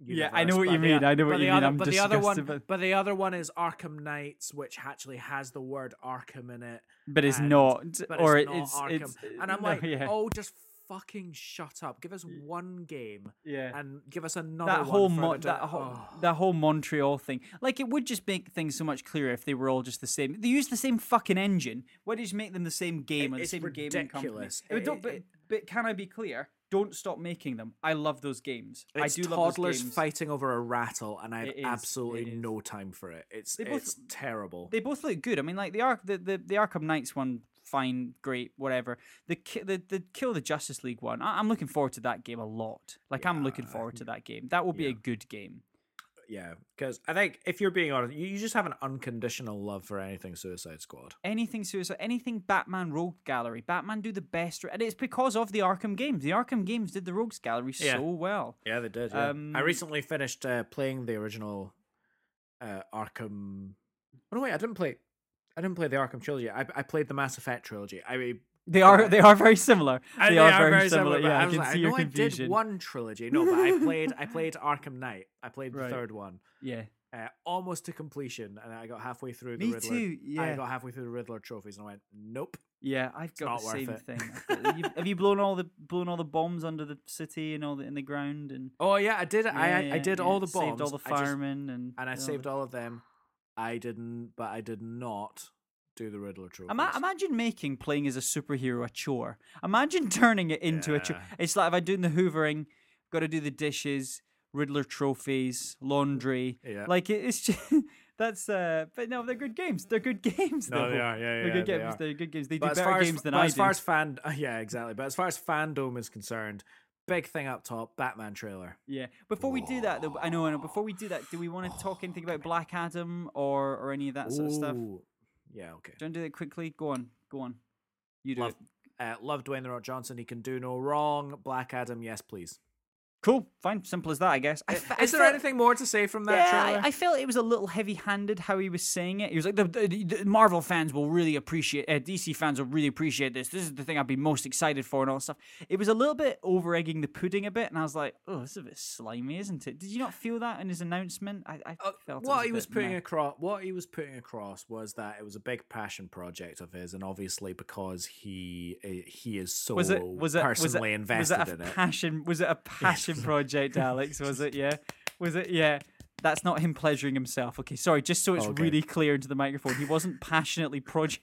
Yeah, I know universe, what you the- mean. I know what you mean. other- I'm but the other one, by- but the other one is Arkham Knights, which actually has the word Arkham in it But it's and- not, but or it's it- not it's Arkham. it's and I'm no, like, yeah. oh, just fucking shut up. Give us one game Yeah. and give us another that one whole Mo- that whole Oh. that whole Montreal thing. Like it would just make things so much clearer if they were all just the same. They use the same fucking engine. Why did you make them the same game or the it's same gaming company? ridiculous. It would- don't- It- but, it- but can I be clear? Don't stop making them. I love those games. It's I do love toddlers those games. fighting over a rattle, and I have is, absolutely no time for it. It's They both- it's terrible. They both look good. I mean, like the Ark, the, the, the Arkham Knights one, fine, great, whatever. The the the Kill the Justice League one, I, I'm looking forward to that game a lot. Like I'm looking forward to that game. That will be a good game. Yeah, because I think if you're being honest, you, you just have an unconditional love for anything Suicide Squad. anything suicide, anything Batman Rogue Gallery. Batman do the best, and it's because of the Arkham games. The Arkham games did the Rogues Gallery Yeah. so well. Yeah, they did. Yeah. I Um, recently finished uh, playing the original uh, Arkham. Oh no, wait, I didn't play. I didn't play the Arkham trilogy. I, I played the Mass Effect trilogy. I They are they are very similar. I- They, are, very, similar. but Yeah, I I can like, see I your confusion. I did one trilogy. No, but I played. I played Arkham Knight. I played the Right. third one. Yeah, uh, almost to completion, and I got halfway through the me Riddler. too. I got halfway through the Riddler trophies, and I went, "Nope." yeah. I've got the same it. thing. You- have you blown all the blown all the bombs under the city and all the in the ground and Oh yeah, I did. I Yeah, I, I yeah, did yeah. all the bombs. Saved all the I just- firemen and and I saved all of them. I didn't, but I did not do the Riddler trophies. Ima- imagine making playing as a superhero a chore. Imagine turning it into a chore. It's like if I'm doing the hoovering, got to do the dishes, Riddler trophies, laundry. Yeah. Like it, it's just that's. uh But no, they're good games. They're good games. No, though. they are. Yeah, They're yeah, good they games. are. They're good games. They do But as better far as, games than I as do. far as fan, yeah, exactly. But as far as fandom is concerned, big thing up top, Batman trailer. Yeah. Before we do that, though, I know, I know. Before we do that, do we want to talk anything about Black Adam or or any of that sort of stuff? Yeah, okay. you want to do that quickly? Go on. Go on. You do Love, it. uh, love Dwayne the Rock Johnson. He can do no wrong. Black Adam, yes, please. Cool. Fine. Simple as that, I guess. I, Is I there anything more to say from that yeah, trailer? I, I felt it was a little heavy-handed how he was saying it. He was like, "The, the, the Marvel fans will really appreciate, uh, DC fans will really appreciate this. This is the thing I'd be most excited for, and all stuff." It was a little bit over egging the pudding a bit, and I was like, "Oh, this is a bit slimy, isn't it?" Did you not feel that in his announcement? I, I Uh, felt it what a he was putting meh. across what he was putting across was that it was a big passion project of his and obviously because he uh, he is so was it was it personally was it, invested was it a in it passion was it a passion project alex was it? Yeah. Was it? Yeah. That's not him pleasuring himself. Okay sorry just so it's Okay. really clear into the microphone he wasn't passionately project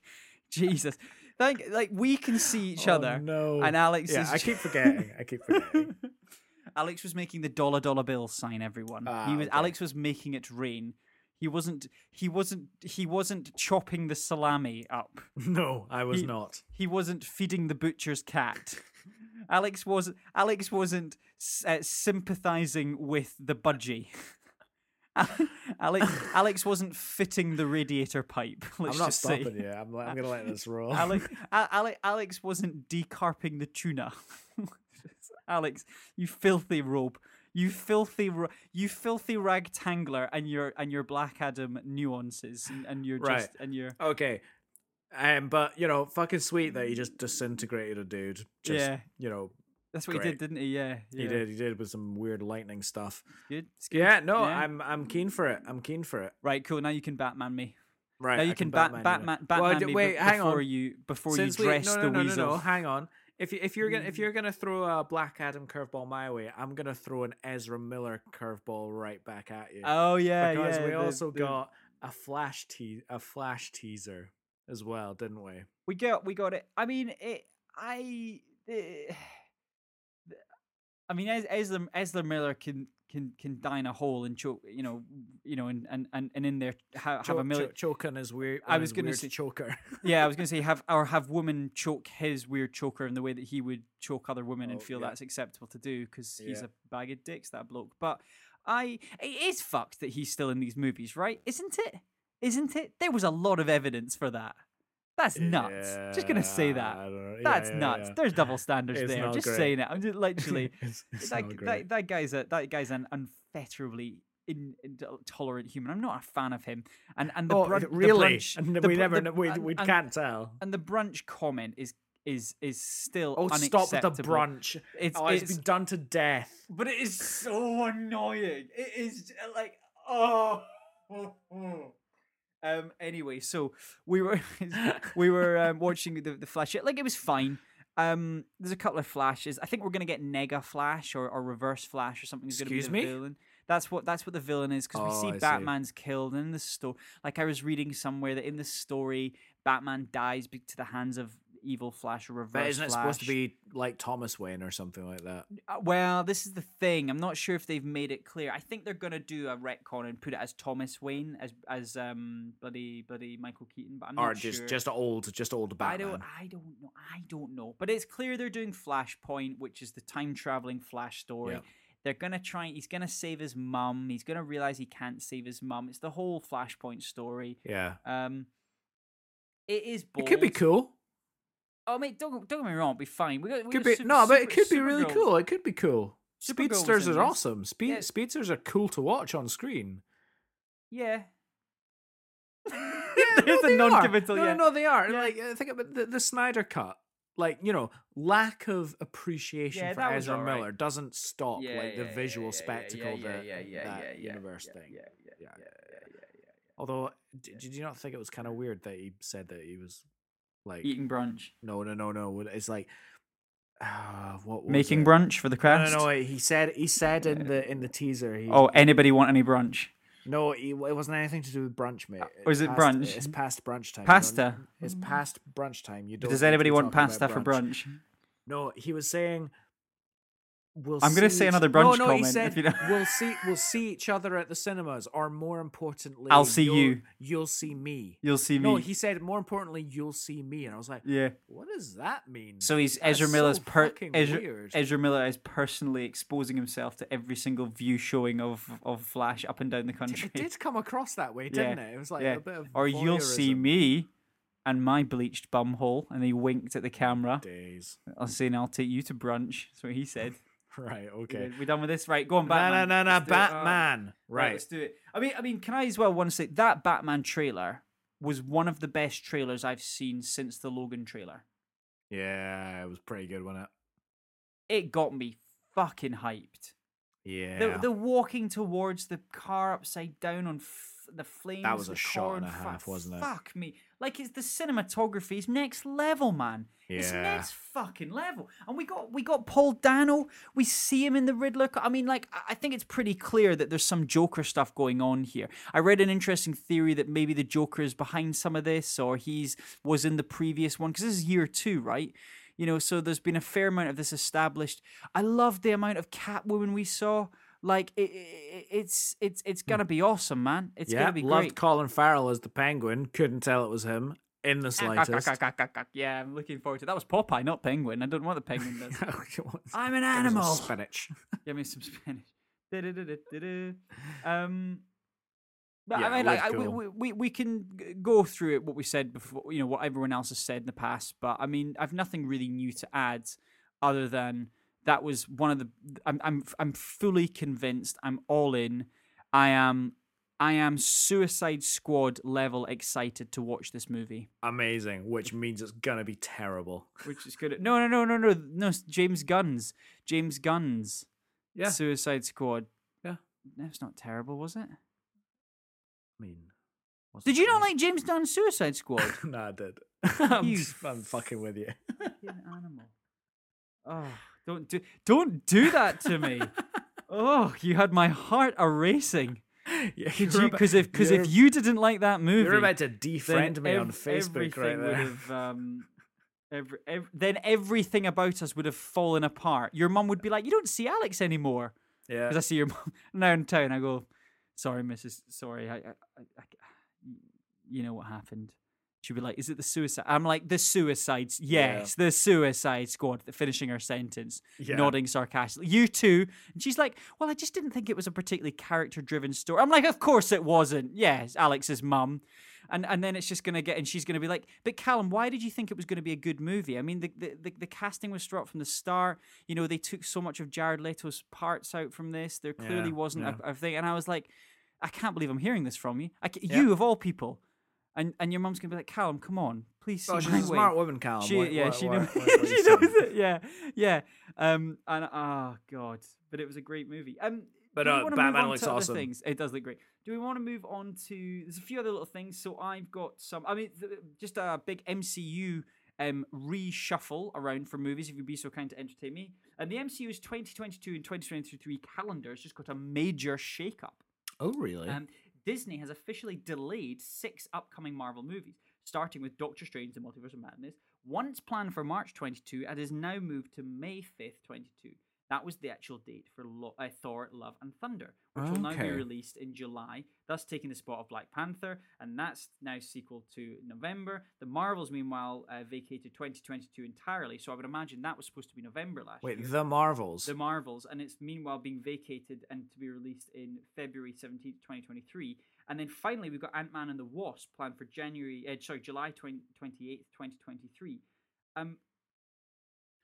jesus. Like like we can see each Oh, other no. and alex yeah is i keep forgetting i keep forgetting. Alex was making the dollar dollar bill sign everyone. He Ah, was okay. alex was making it rain. He wasn't he wasn't he wasn't chopping the salami up. No i was He- not. he wasn't feeding the butcher's cat. Alex was Alex wasn't uh, sympathizing with the budgie. Alex Alex wasn't fitting the radiator pipe. Let's i'm not just say. stopping you i'm, I'm gonna let this roll Alex, Alex, Alex wasn't decarping the tuna. Alex, you filthy rope. You filthy, ro- you filthy ragtangler, and your and your Black Adam nuances, and, and your Right. just and your okay um but you know fucking sweet that he just disintegrated a dude just Yeah. you know that's what he did, didn't he? Yeah, he did he did with some weird lightning stuff Good. Good. yeah no Yeah. i'm i'm keen for it i'm keen for it Right, cool. Now you can Batman me. right now you I can, bat, you Batman, now. Batman Well, wait hang before on you before Since you we- dress no, no, the no, no, weasel. no, hang on. If you, if you're gonna if you're gonna throw a Black Adam curveball my way, I'm gonna throw an Ezra Miller curveball right back at you. Oh yeah, because yeah. we the- also the- got a flash te- a flash teaser as well, didn't we? we got we got it. I mean, it. I. eh, I mean, Ez- Ezra Ezra Miller can can can dine a hole and choke. You know, you know, and and and, and in there ha- have Cho- a million. cho- choking his weird. I was gonna say- choker. yeah, I was gonna say have or have women choke his weird choker in the way that he would choke other women and Oh, feel yeah. that's acceptable to do because he's a bag of dicks that bloke. But I, it is fucked that he's still in these movies, right? Isn't it? Isn't it? There was a lot of evidence for that. That's nuts. Just gonna say that. I don't know. Yeah, That's yeah, nuts. yeah. There's double standards It's there. Just great. saying it. I'm just literally it's, it's that, that that guy's a that guy's an unfetterably in, intolerant human. I'm not a fan of him. And and the oh, brunch, really? The brunch, and the we never, the- we, we and- can't tell. and the brunch comment is is is still Oh, stop the brunch. It's, oh, it's it's been done to death. but it is so annoying. It is like oh. Um. Anyway, so we were we were um, watching the the Flash. Like it was fine. Um, there's a couple of flashes. I think we're gonna get Nega Flash or, or Reverse Flash or something. Is gonna be Excuse the me? villain. That's what that's what the villain is because we Oh, see I see. Batman's killed and in the story. Like I was reading somewhere that in the story, Batman dies to the hands of evil Flash or Reverse But isn't it supposed to be like Thomas Wayne or something like that? Uh, well, this is the thing. I'm not sure if they've made it clear. I think they're gonna do a retcon and put it as Thomas Wayne as as um bloody bloody Michael Keaton, but I'm or not just sure. just old, just old Batman. I don't I don't know. I don't know. But it's clear they're doing Flashpoint, which is the time traveling Flash story. Yeah. They're gonna try. He's gonna save his mum. He's gonna realize he can't save his mum. It's the whole Flashpoint story. Yeah, Um, it is. Bold. it could be cool. Oh, mate, don't don't get me wrong. It'll be fine. We got, we Could be Sup- no, but it Super- could be really Supergirl. cool. It could be cool. Supergirl Speedsters are awesome. Speed Yeah. speedsters are cool to watch on screen. Yeah. Yeah, There's no, a they are. non-committal. No, yeah. no, they are. Yeah. Like uh, think about the, the Snyder cut. Like you know, lack of appreciation Yeah, for Ezra alright. Miller doesn't stop like the visual spectacle that that universe thing. yeah, yeah, Yeah. yeah, yeah, yeah, yeah. Although, did you not think it was kind of weird that he said that he was like Eating brunch, no, no, no, no? It's like uh, what was making it? brunch for the No, cast. no, no. He said he said in the in the teaser. He, Oh, anybody want any brunch? no, it wasn't anything to do with brunch, mate. or is it past- brunch? It's past brunch time. Pasta. It's past brunch time. You don't. Does anybody want pasta about for brunch? No, he was saying. We'll I'm gonna say another no, brunch no, he comment, said if you don't- we'll see we'll see each other at the cinemas, or more importantly, I'll see you'll- you. You'll see me. You'll see me. No, he said more importantly, you'll see me, and I was like, yeah. what does that mean? So he's That's Ezra so Miller's per Ezra, weird. Ezra Miller is personally exposing himself to every single view showing of of Flash up and down the country. It did come across that way, didn't it? It was like yeah. a bit of or you'll see me and my bleached bum hole, and he winked at the camera. Days. I was saying, "I'll take you to brunch." That's what he said. Right. Okay. did- We done with this, right? Go on, No, Batman. no, no, no. Uh, Batman. right, let's do it. I mean, I mean, can I as well want to say that Batman trailer was one of the best trailers I've seen since the Logan trailer. Yeah, it was pretty good, wasn't It It got me fucking hyped. Yeah. The the walking towards the car upside down on the flames. That was a shot and a half, wasn't it? Fuck me. Like it's the cinematography is next level, man. It's next fucking level. And we got we got Paul Dano. We see him in the Riddler. I mean, like I- I think it's pretty clear that there's some Joker stuff going on here. I read an interesting theory that maybe the Joker is behind some of this, or he's was in the previous one because this is year two, right? You know, so there's been a fair amount of this established. I love the amount of Catwoman we saw. Like it, it, it's it's it's gonna be awesome, man. It's Hmm. yeah, gonna be great. loved great. Colin Farrell as the Penguin. Couldn't tell it was him in the slightest. Yeah, I'm looking forward to that. Was Popeye, not Penguin. I don't know what the Penguin does. I'm an Give animal. Spinach. Give me some Spanish. Um, but Yeah, I mean, it like, I, we, we, we we can go through it what we said before, you know, what everyone else has said in the past. But I mean, I've nothing really new to add, other than that was one of the. I'm I'm I'm fully convinced. I'm all in. I am. I am Suicide Squad level excited to watch this movie, Amazing, which means it's gonna be terrible. which is good. No, no, no, no, no, no. James Gunn's. James Gunn's. Yeah. Suicide Squad. Yeah. That's not terrible, was it? I mean, Did you not like James Gunn's Suicide Squad? no, I did. I'm, You I'm fucking with you. You're an animal. Oh, don't do don't do that to me. oh, you had my heart a racing. yeah, you're you? about- Because if because if you didn't like that movie, you're about to defriend me on Facebook right there. have, um, every, ev- then everything about us would have fallen apart. Your mum would be like, "You don't see Alex anymore." Yeah, Because I see your mum now in town. I go, "Sorry, Mrs. Sorry, I, I, I, I- you know what happened." She'd be like, "Is it the suicide?" I'm like, "The suicides, Yeah. yes, the Suicide Squad." Finishing her sentence, Yeah. nodding sarcastically. You too. And she's like, "Well, I just didn't think it was a particularly character-driven story." I'm like, "Of course it wasn't." Yes, Alex's mum. And, and then it's just gonna get and she's gonna be like, but Callum, why did you think it was gonna be a good movie? I mean, the the, the, the casting was struck from the start. You know, they took so much of Jared Leto's parts out from this. There clearly Yeah, wasn't yeah. a, a thing. And I was like, I can't believe I'm hearing this from you. I Yeah. You of all people. And and your mum's gonna be like, Callum, come on, please. Oh, she's a way." smart woman, Callum. She, What- yeah, what- she what- knows. what- what are she knows it. Yeah, yeah. Um, and oh god, but it was a great movie. Um, But, uh, Batman looks awesome. Things? It does look great. Do we want to move on to? There's a few other little things. So I've got some. I mean, th- just a big MCU um, reshuffle around for movies, if you'd be so kind to entertain me. And the MCU's 2022 and 2023 calendars just got a major shake-up. Oh, really? Um, Disney has officially delayed six upcoming Marvel movies, starting with Doctor Strange: The Multiverse of Madness. Once planned for March 22, and is now moved to May 5th, 22. That was the actual date for Lo- uh, Thor: Love and Thunder, which will now be released in July, thus taking the spot of Black Panther, and that's now sequel to November. The Marvels, meanwhile, uh, vacated 2022 entirely, so I would imagine that was supposed to be November last Wait, year. Wait, The Marvels. The Marvels, and it's meanwhile being vacated and to be released in February 17th, 2023. And then finally, we've got Ant Man and the Wasp planned for January, uh, sorry, July 20, 28th, 2023. Um,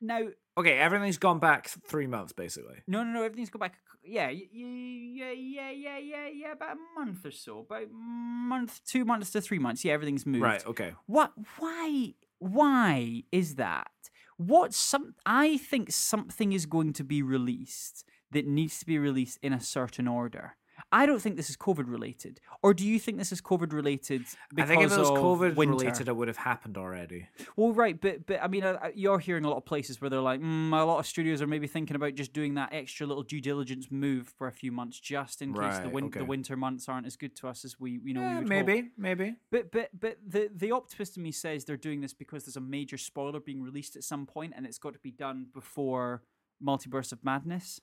now, okay, everything's gone back three months, basically. no, no, no, everything's gone back. Yeah, y- y- yeah, yeah, yeah, yeah, yeah, about a month or so, about month, two months to three months. Yeah, everything's moved. Right, okay. What? Why? Why is that? What? Some? I think something is going to be released that needs to be released in a certain order. I don't think this is COVID related, or do you think this is COVID related? I think if it was COVID winter? related, it would have happened already. Well, right, but but I mean, uh, uh, you're hearing a lot of places where they're like, mm, a lot of studios are maybe thinking about just doing that extra little due diligence move for a few months, just in case the win- okay. the winter months aren't as good to us as we you know we Eh, would hope. maybe, maybe. But but but the the optimist in me says they're doing this because there's a major spoiler being released at some point, and it's got to be done before Multiverse of Madness.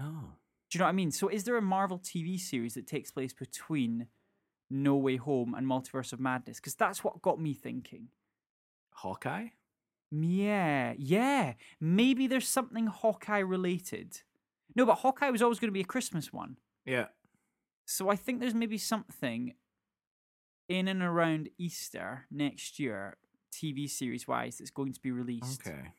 Oh. Do you know what I mean? So is there a Marvel TV series that takes place between No Way Home and Multiverse of Madness? Because that's what got me thinking. Hawkeye? Yeah, yeah. Maybe there's something Hawkeye related. No, but Hawkeye was always going to be a Christmas one. Yeah. So I think there's maybe something in and around Easter next year, TV series wise, that's going to be released. Okay.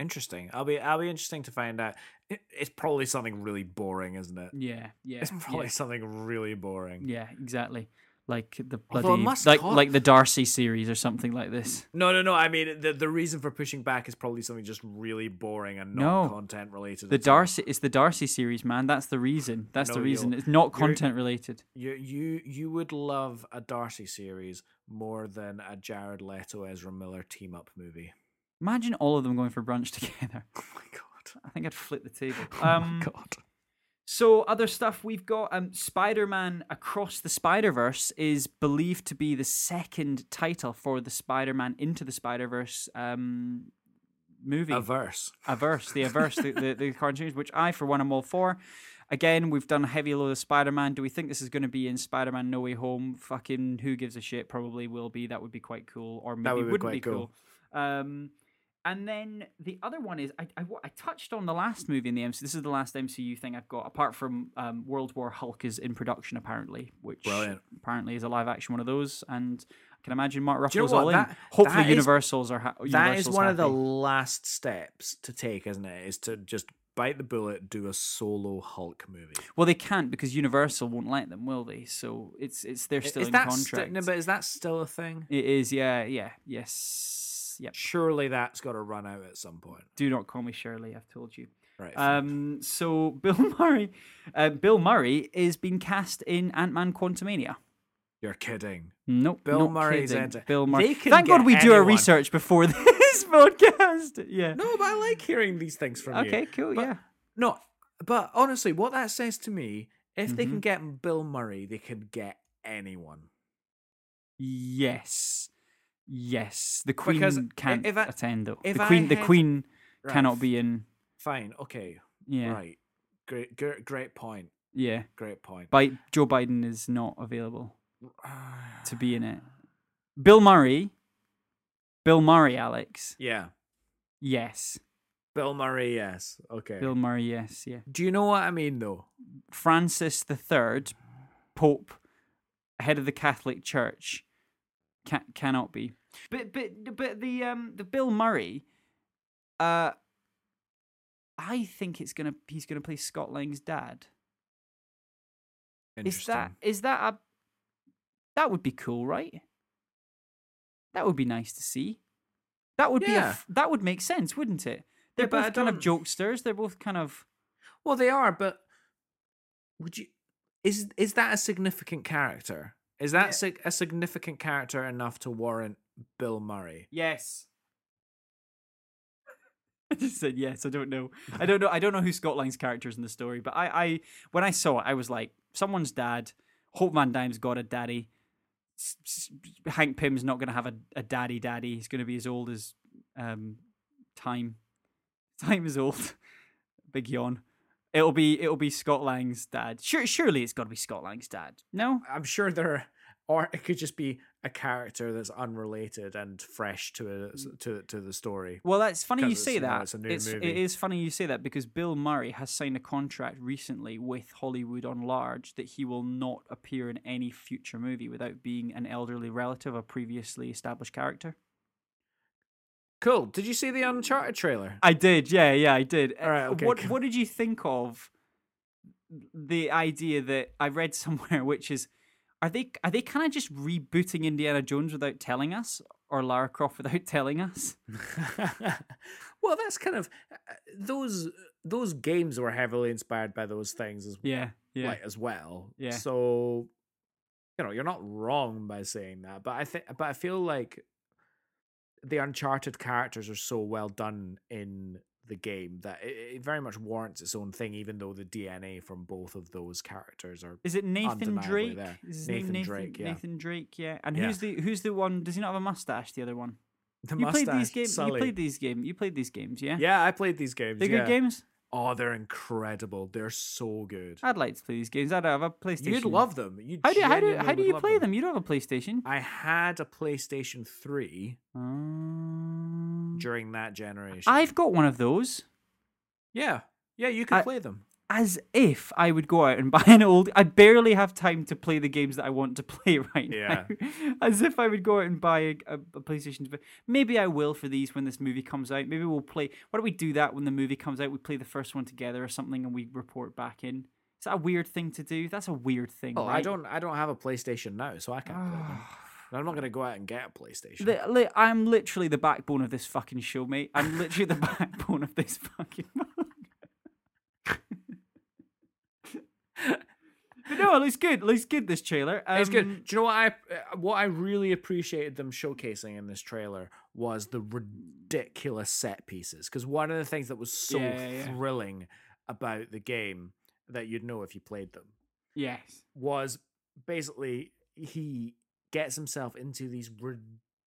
Interesting. I'll be I'll be interesting to find out. It, it's probably something really boring, isn't it? Yeah, yeah, It's probably yeah, something really boring. yeah, exactly. Like the bloody, like like the Darcy series or something like this. No, no, no. I mean, the the reason for pushing back is probably something just really boring and not No. content related. The. Darcy, it's the Darcy series, man. That's the reason. That's No, the reason. It's not content related. You you you would love a Darcy series more than a Jared Leto Ezra Miller team up movie. Imagine all of them going for brunch together. Oh my god. I think I'd flip the table. Oh Um, my god. So other stuff we've got um Spider-Man Across the Spider-Verse is believed to be the second title for the Spider-Man Into the Spider-Verse um movie. A verse. Averse, the Averse, the, the, the cartoons, which I for one am all for. Again, we've done a heavy load of Spider-Man. Do we think this is going to be in Spider-Man No Way Home? Fucking who gives a shit? Probably will be. That would be quite cool. Or maybe would be wouldn't quite be cool. Um, and then the other one is I, I, I touched on the last movie in the MCU. This is the last MCU thing I've got, apart from um, World War Hulk is in production apparently, which Brilliant. apparently is a live action one of those. And I can imagine Mark Do you know Ruffalo's all in. Hopefully, that is- Universals are ha- That is one of the last steps to take, isn't it? Is to just bite the bullet, do a solo Hulk movie. Well, they can't because Universal won't let them, will they? So it's it's they're still is in that contract. no, but is that still a thing? it is, yeah, yeah, yes, yep. Surely that's got to run out at some point. Do not call me Shirley. I've told you. Right. Um, so Bill Murray, uh, Bill Murray is being cast in Ant Man Quantumania. You're kidding. Nope, Bill not Murray's kidding. enter- Bill Murray. Thank God we do our research before this podcast. Yeah. No, but I like hearing these things from you. okay, cool. But- yeah. No, but honestly, what that says to me, if they Mm-hmm. can get Bill Murray, they can get anyone. Yes. Yes. The Queen Because can't if I- attend though. The Queen. The had- Queen cannot be in. Fine. Okay. Yeah. Right. Great. Great. Great point. Yeah. Great point. Bi- Joe Biden is not available to be in it. Bill Murray. Bill Murray, Alex. Yeah. Yes. Bill Murray. Yes. Okay. Bill Murray, yes, yeah. Do you know what I mean, though? Francis the Third, Pope, head of the Catholic Church, ca- cannot be. But but but the um the Bill Murray, uh, I think it's gonna he's gonna play Scott Lang's dad. Is that is that a that would be cool, right? That would be nice to see. That would be a Yeah. that would make sense, wouldn't it? They're I both kind of jokesters. They're both kind of Well, they are, but would you? Is is that a significant character? Is that Yeah. sig- a significant character enough to warrant Bill Murray? yes, I just said yes. I don't know. I don't know. I don't know who Scott Lang's character is in the story, but I, I when I saw it, I was like, someone's dad. Hope Van Dyne's got a daddy. S- S- Hank Pym's not going to have a, a daddy. Daddy. He's going to be as old as um, time. Time is old. Big yawn. It'll be it'll be Scott Lang's dad. Sure, surely it's got to be Scott Lang's dad. No, I'm sure there, or it could just be a character that's unrelated and fresh to it to to the story. Well, that's funny you say it's, you know, that. it's a It's, movie. is funny you say that because Bill Murray has signed a contract recently with Hollywood on large that he will not appear in any future movie without being an elderly relative, a previously established character. Cool. Did you see the Uncharted trailer? I did, yeah, yeah, I did. Uh, All right, okay, What cool. What did you think of the idea that I read somewhere, which is, are they are they kind of just rebooting Indiana Jones without telling us, or Lara Croft without telling us? well, that's kind of uh, those those games were heavily inspired by those things as Yeah, yeah. like as well. Yeah. So you know, you're not wrong by saying that, but I think but I feel like the uncharted characters are so well done in the game that it, it very much warrants its own thing even though the DNA from both of those characters are Is it Nathan Drake? there. Is Nathan Nathan Drake, yeah. Nathan Drake, yeah. And Yeah. who's the who's the one? Does he not have a mustache? The other one. the you played these mustache, games. You played these games. You played these games, yeah. Yeah, I played these games. They're yeah. good games. Oh, they're incredible. They're so good. I'd like to play these games. I'd have a PlayStation. You'd love them. You How do how do how do you play them? them. You don't have a PlayStation. I had a PlayStation 3 Um, during that generation. I've got one of those. yeah. Yeah, you can I- play them. As if I would go out and buy an old. I barely have time to play the games that I want to play right Yeah. now. As if I would go out and buy a, a, a PlayStation. Maybe I will for these when this movie comes out. Maybe we'll play. Why don't we do that when the movie comes out? We play the first one together or something, and we report back in. Is that a weird thing to do? That's a weird thing. Oh, I don't I don't have a PlayStation now, so I can't play them. I'm not going to go out and get a PlayStation. Li- I'm literally the backbone of this fucking show, mate. I'm literally the backbone of this fucking. But no, it looks good. It looks good. This trailer. Um, it's good. Do you know what I uh, what I really appreciated them showcasing in this trailer was the ridiculous set pieces because one of the things that was so Yeah, yeah, yeah. thrilling about the game that you'd know if you played them Yes. was basically he gets himself into these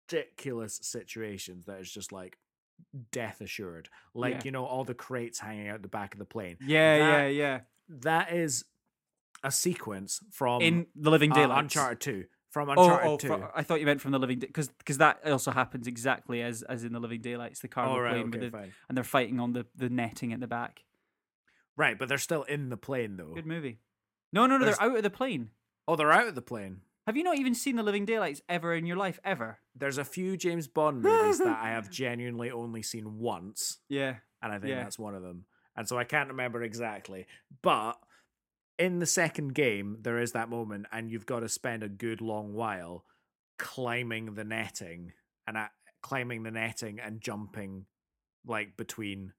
ridiculous situations that is just like death assured like you know all the crates hanging out the back of the plane Yeah, That- yeah, yeah. that is a sequence from In the Living uh, Daylights. uncharted 2 from Oh, uncharted oh 2 I thought you meant from the Living because because that also happens exactly as as in the Living Daylights, the car oh right plane, okay the, and they're fighting on the the netting at the back. right but they're still in the plane though Good movie. No, no, no, There's- they're out of the plane. oh they're out of the plane Have you not even seen the Living Daylights ever in your life ever? there's a few james bond movies that i have genuinely only seen once Yeah. and I think Yeah. that's one of them. And so I can't remember exactly. But in the second game, there is that moment, and you've got to spend a good long while climbing the netting and at, climbing the netting and jumping like between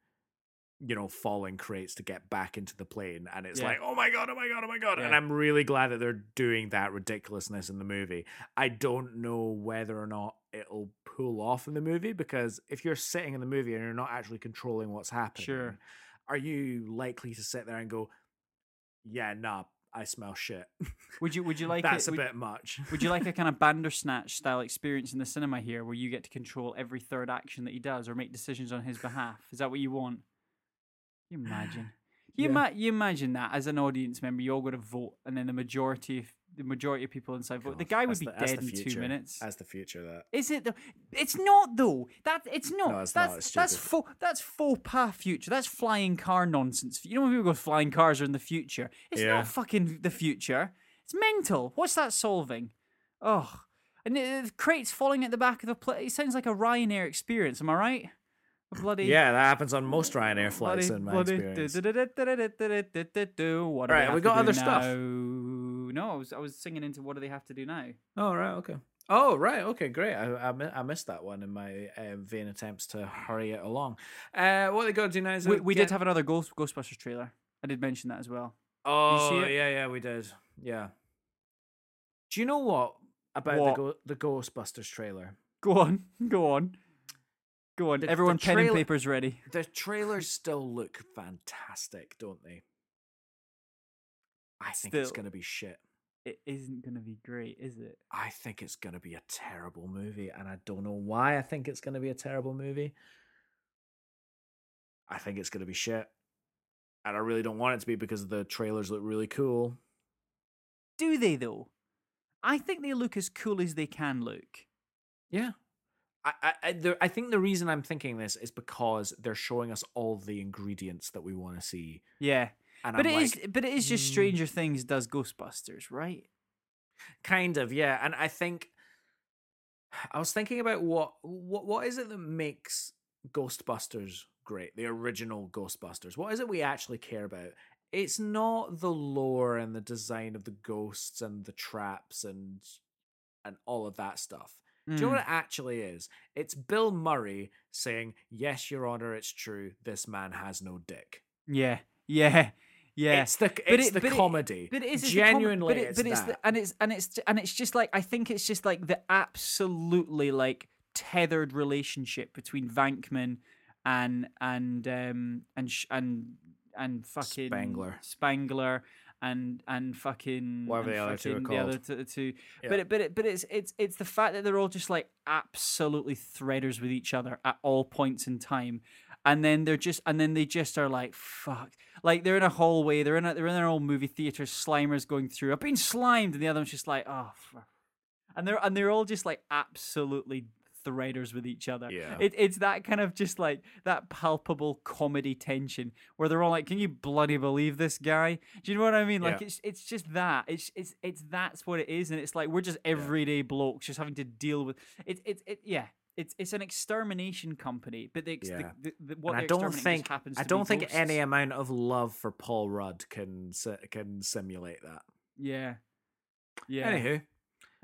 you know falling crates to get back into the plane and it's Yeah. like oh my god oh my god oh my god and i'm really glad that they're doing that ridiculousness in the movie i don't know whether or not it'll pull off in the movie because if you're sitting in the movie and you're not actually controlling what's happening Sure. are you likely to sit there and go yeah nah i smell shit Would you would you like that's it? a would, bit much would you like a kind of Bandersnatch style experience in the cinema here, where you get to control every third action that he does or make decisions on his behalf? Is that what you want? You imagine. You, Yeah. ima- you imagine that as an audience member, you all got to vote, and then the majority of the majority of people inside vote. The guy would be the, dead in two minutes. As the future. That is it. Though it's not though. That it's not. No, it's that's not. It's that's faux. That's faux pas future. That's flying car nonsense. You know when people go flying cars are in the future. It's yeah. not fucking the future. It's mental. What's that solving? Oh, and the crates falling at the back of the plane. It sounds like a Ryanair experience. Am I right? bloody yeah that happens on most ryanair flights bloody, in my bloody, experience all right we got other now? stuff no, I was I was singing into what do they have to do now? Oh right, okay. Oh right, okay, great. I I, I missed that one in my uh, vain attempts to hurry it along. Uh, what they got to do now is We, we get- did have another Ghost, Ghostbusters trailer. I did mention that as well. Oh yeah, yeah, we did. Yeah. Do you know what about What? the Go- the Ghostbusters trailer? Go on, go on. Go on, The- the everyone, pen and papers ready. The trailers still look fantastic, don't they? I think it's going to be shit. It isn't going to be great, is it? I think it's going to be a terrible movie, and I don't know why I think it's going to be a terrible movie. I think it's going to be shit. And I really don't want it to be because the trailers look really cool. Do they though? I think they look as cool as they can look. Yeah. I, I, I, the, I think the reason I'm thinking this is because they're showing us all the ingredients that we want to see. Yeah, And but I'm it is, like, but it is just "Mm." Stranger Things does Ghostbusters, right? Kind of, yeah. And I think I was thinking about what what what is it that makes Ghostbusters great? The original Ghostbusters. What is it we actually care about? It's not the lore and the design of the ghosts and the traps and and all of that stuff. Do you know Mm. what it actually is? It's Bill Murray saying, "Yes, Your Honor, it's true. This man has no dick." Yeah, yeah, yeah. It's the But it's it- the but it- comedy. But it is com- genuinely. but, it, it's but it's that. the, and it's and it's and it's just like I think it's just like the absolutely like tethered relationship between Venkman and and um and sh- and and fucking Spengler. Spengler and and fucking Whatever and the other two are fucking The other called. t- two, Yeah. but it, but it, but it's it's it's the fact that they're all just like absolutely threaders with each other at all points in time, and then they're just and then they just are like fuck, like they're in a hallway, they're in a, they're in their old movie theater, Slimer's going through, I've been slimed, and the other one's just like oh, fuck. and they're and they're all just like absolutely threaders with each other. Yeah. It, it's that kind of just like that palpable comedy tension where they're all like, "Can you bloody believe this guy?" Do you know what I mean? Like Yeah. it's it's just that. It's it's it's that's what it is, and it's like we're just everyday blokes just having to deal with it. It it yeah. It's it's an extermination company, but the, ex- Yeah. the, the, the what I don't think happens. I don't think any amount of love for Paul Rudd can can simulate that. Yeah. Yeah. Anywho,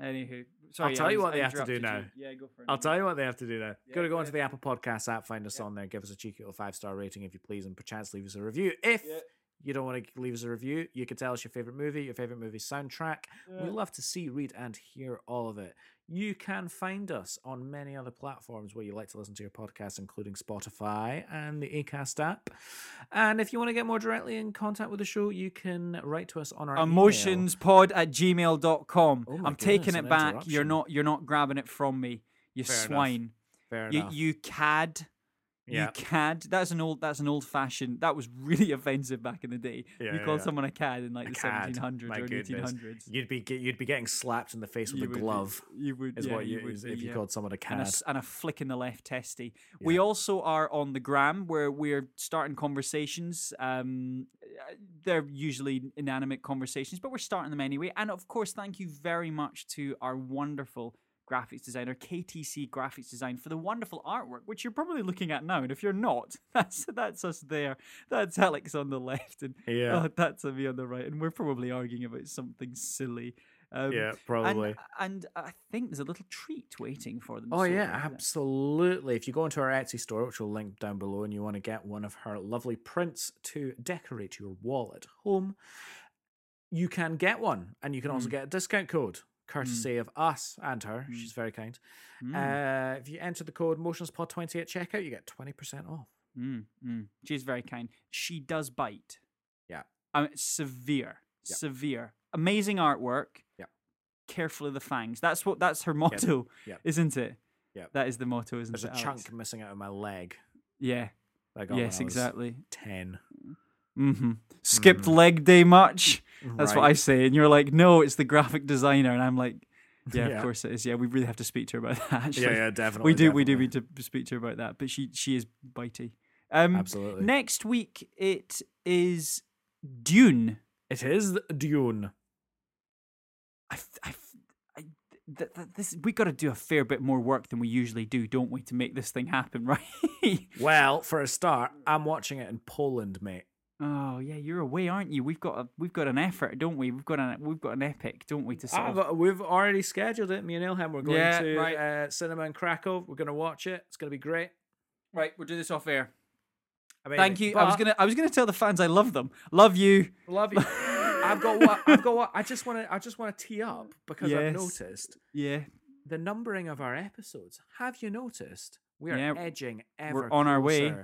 Anywho, sorry. I'll tell I you what they have to do you. Yeah, go for it. I'll tell you what they have to do now. Yeah, Go to go go onto the Apple Podcast app, find us on there, give us a cheeky little five star rating if you please, and perchance leave us a review. If Yeah. you don't want to leave us a review, you could tell us your favorite movie, your favorite movie soundtrack. Yeah. We love to see, read, and hear all of it. You can find us on many other platforms where you like to listen to your podcast, including Spotify and the Acast app. And if you want to get more directly in contact with the show, you can write to us on our email. emotionspod at gmail.com. Oh my I'm taking it back. You're not you're not grabbing it from me. You Fair enough. swine. Fair You enough. you cad. Yeah. You cad. That's an old that's an old fashioned that was really offensive back in the day. Yeah, you yeah, call yeah. someone a cad in like A the cad, 1700s or goodness. 1800s. You'd be you'd be getting slapped in the face with You a would be- glove. You would Is what you, would is be, if you called someone a and a, cad. and a flick in the left testy. We also are on the gram where we're starting conversations. Um, uh, they're usually inanimate conversations, but we're starting them anyway. And of course, thank you very much to our wonderful graphics designer, KTC Graphics Design, for the wonderful artwork, which you're probably looking at now. And if you're not, that's that's us there. That's Alex on the left, and Yeah. oh, that's me on the right. And we're probably arguing about something silly. Um, yeah, probably. And, I think there's a little treat waiting for them. Oh yeah, absolutely. If you go into our Etsy store, which we'll link down below, and you want to get one of her lovely prints to decorate your wall at home, you can get one, and you can also Mm. get a discount code courtesy of us and her. Mm. She's very kind. Mm, Uh, if you enter the code motionspod20 at checkout, you get twenty percent off. mm, mm. She's very kind. She does bite. Yeah. Mean, severe, Yeah. severe. Amazing artwork. Yeah. Careful of the fangs. That's what. That's her motto, Yep. isn't it? Yeah. That is the motto, isn't There's it? There's a Alex? chunk missing out of my leg. Yeah. I when Yes, exactly. Ten. Mm-hmm. Skipped Mm. leg day much? That's what I say, and you're like, no, it's the graphic designer, and I'm like, yeah, Yeah. of course it is. Yeah, we really have to speak to her about that. Actually. Yeah, yeah, definitely. we do we do need to speak to her about that but she she is bitey um Absolutely. next week it is dune It is Dune. i, I, I- th- th- this we got to do a fair bit more work than we usually do don't we to make this thing happen right Well, for a start, I'm watching it in Poland, mate. Oh yeah you're away aren't you we've got a we've got an effort don't we we've got an we've got an epic don't we to sort Ah, of we've already scheduled it. Me and Ilham, we're going Yeah, to right. uh, cinema in Krakow. We're going to watch it. It's going to be great. right we'll do this off air Amazing. thank you i was gonna i was gonna tell the fans i love them love you love you. I've got what I've got. What I just want to. I just want to tee up because I've noticed yeah the numbering of our episodes. Have you noticed We are Yeah, edging ever on our way.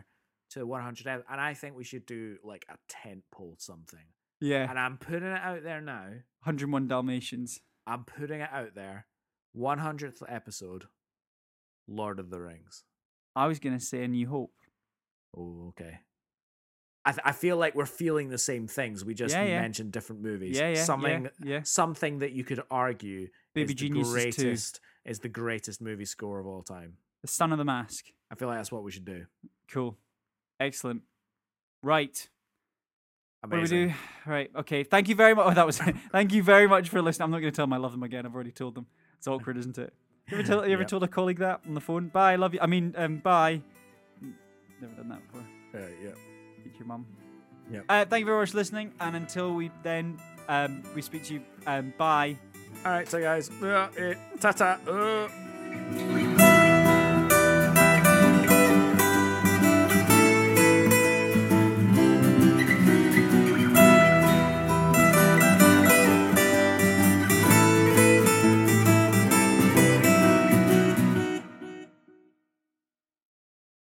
To 100 ep- and I think we should do like a tent pole something. Yeah, And I'm putting it out there now. 101 Dalmatians. I'm putting it out there. 100th episode, Lord of the Rings. I was gonna say A New Hope. Oh, okay. I, th- I feel like we're feeling the same things. We just Yeah, yeah. mentioned different movies. Yeah, yeah, Something, yeah, something that you could argue Baby is the Geniuses 2. greatest is the greatest movie score of all time. The Son of the Mask. I feel like that's what we should do. Cool. Excellent. Right. Amazing. What do we do? Right. Okay. Thank you very much. Oh, that was. thank you very much for listening. I'm not going to tell them I love them again. I've already told them. It's awkward, isn't it? You ever, tell, you ever Yep. told a colleague that on the phone? Bye. I love you. I mean, um, bye. Never done that before. Uh, yeah. To your mum. Yep. Uh, thank you very much for listening. And until we then um, we speak to you. Um, bye. All right, so guys, uh, uh, ta ta.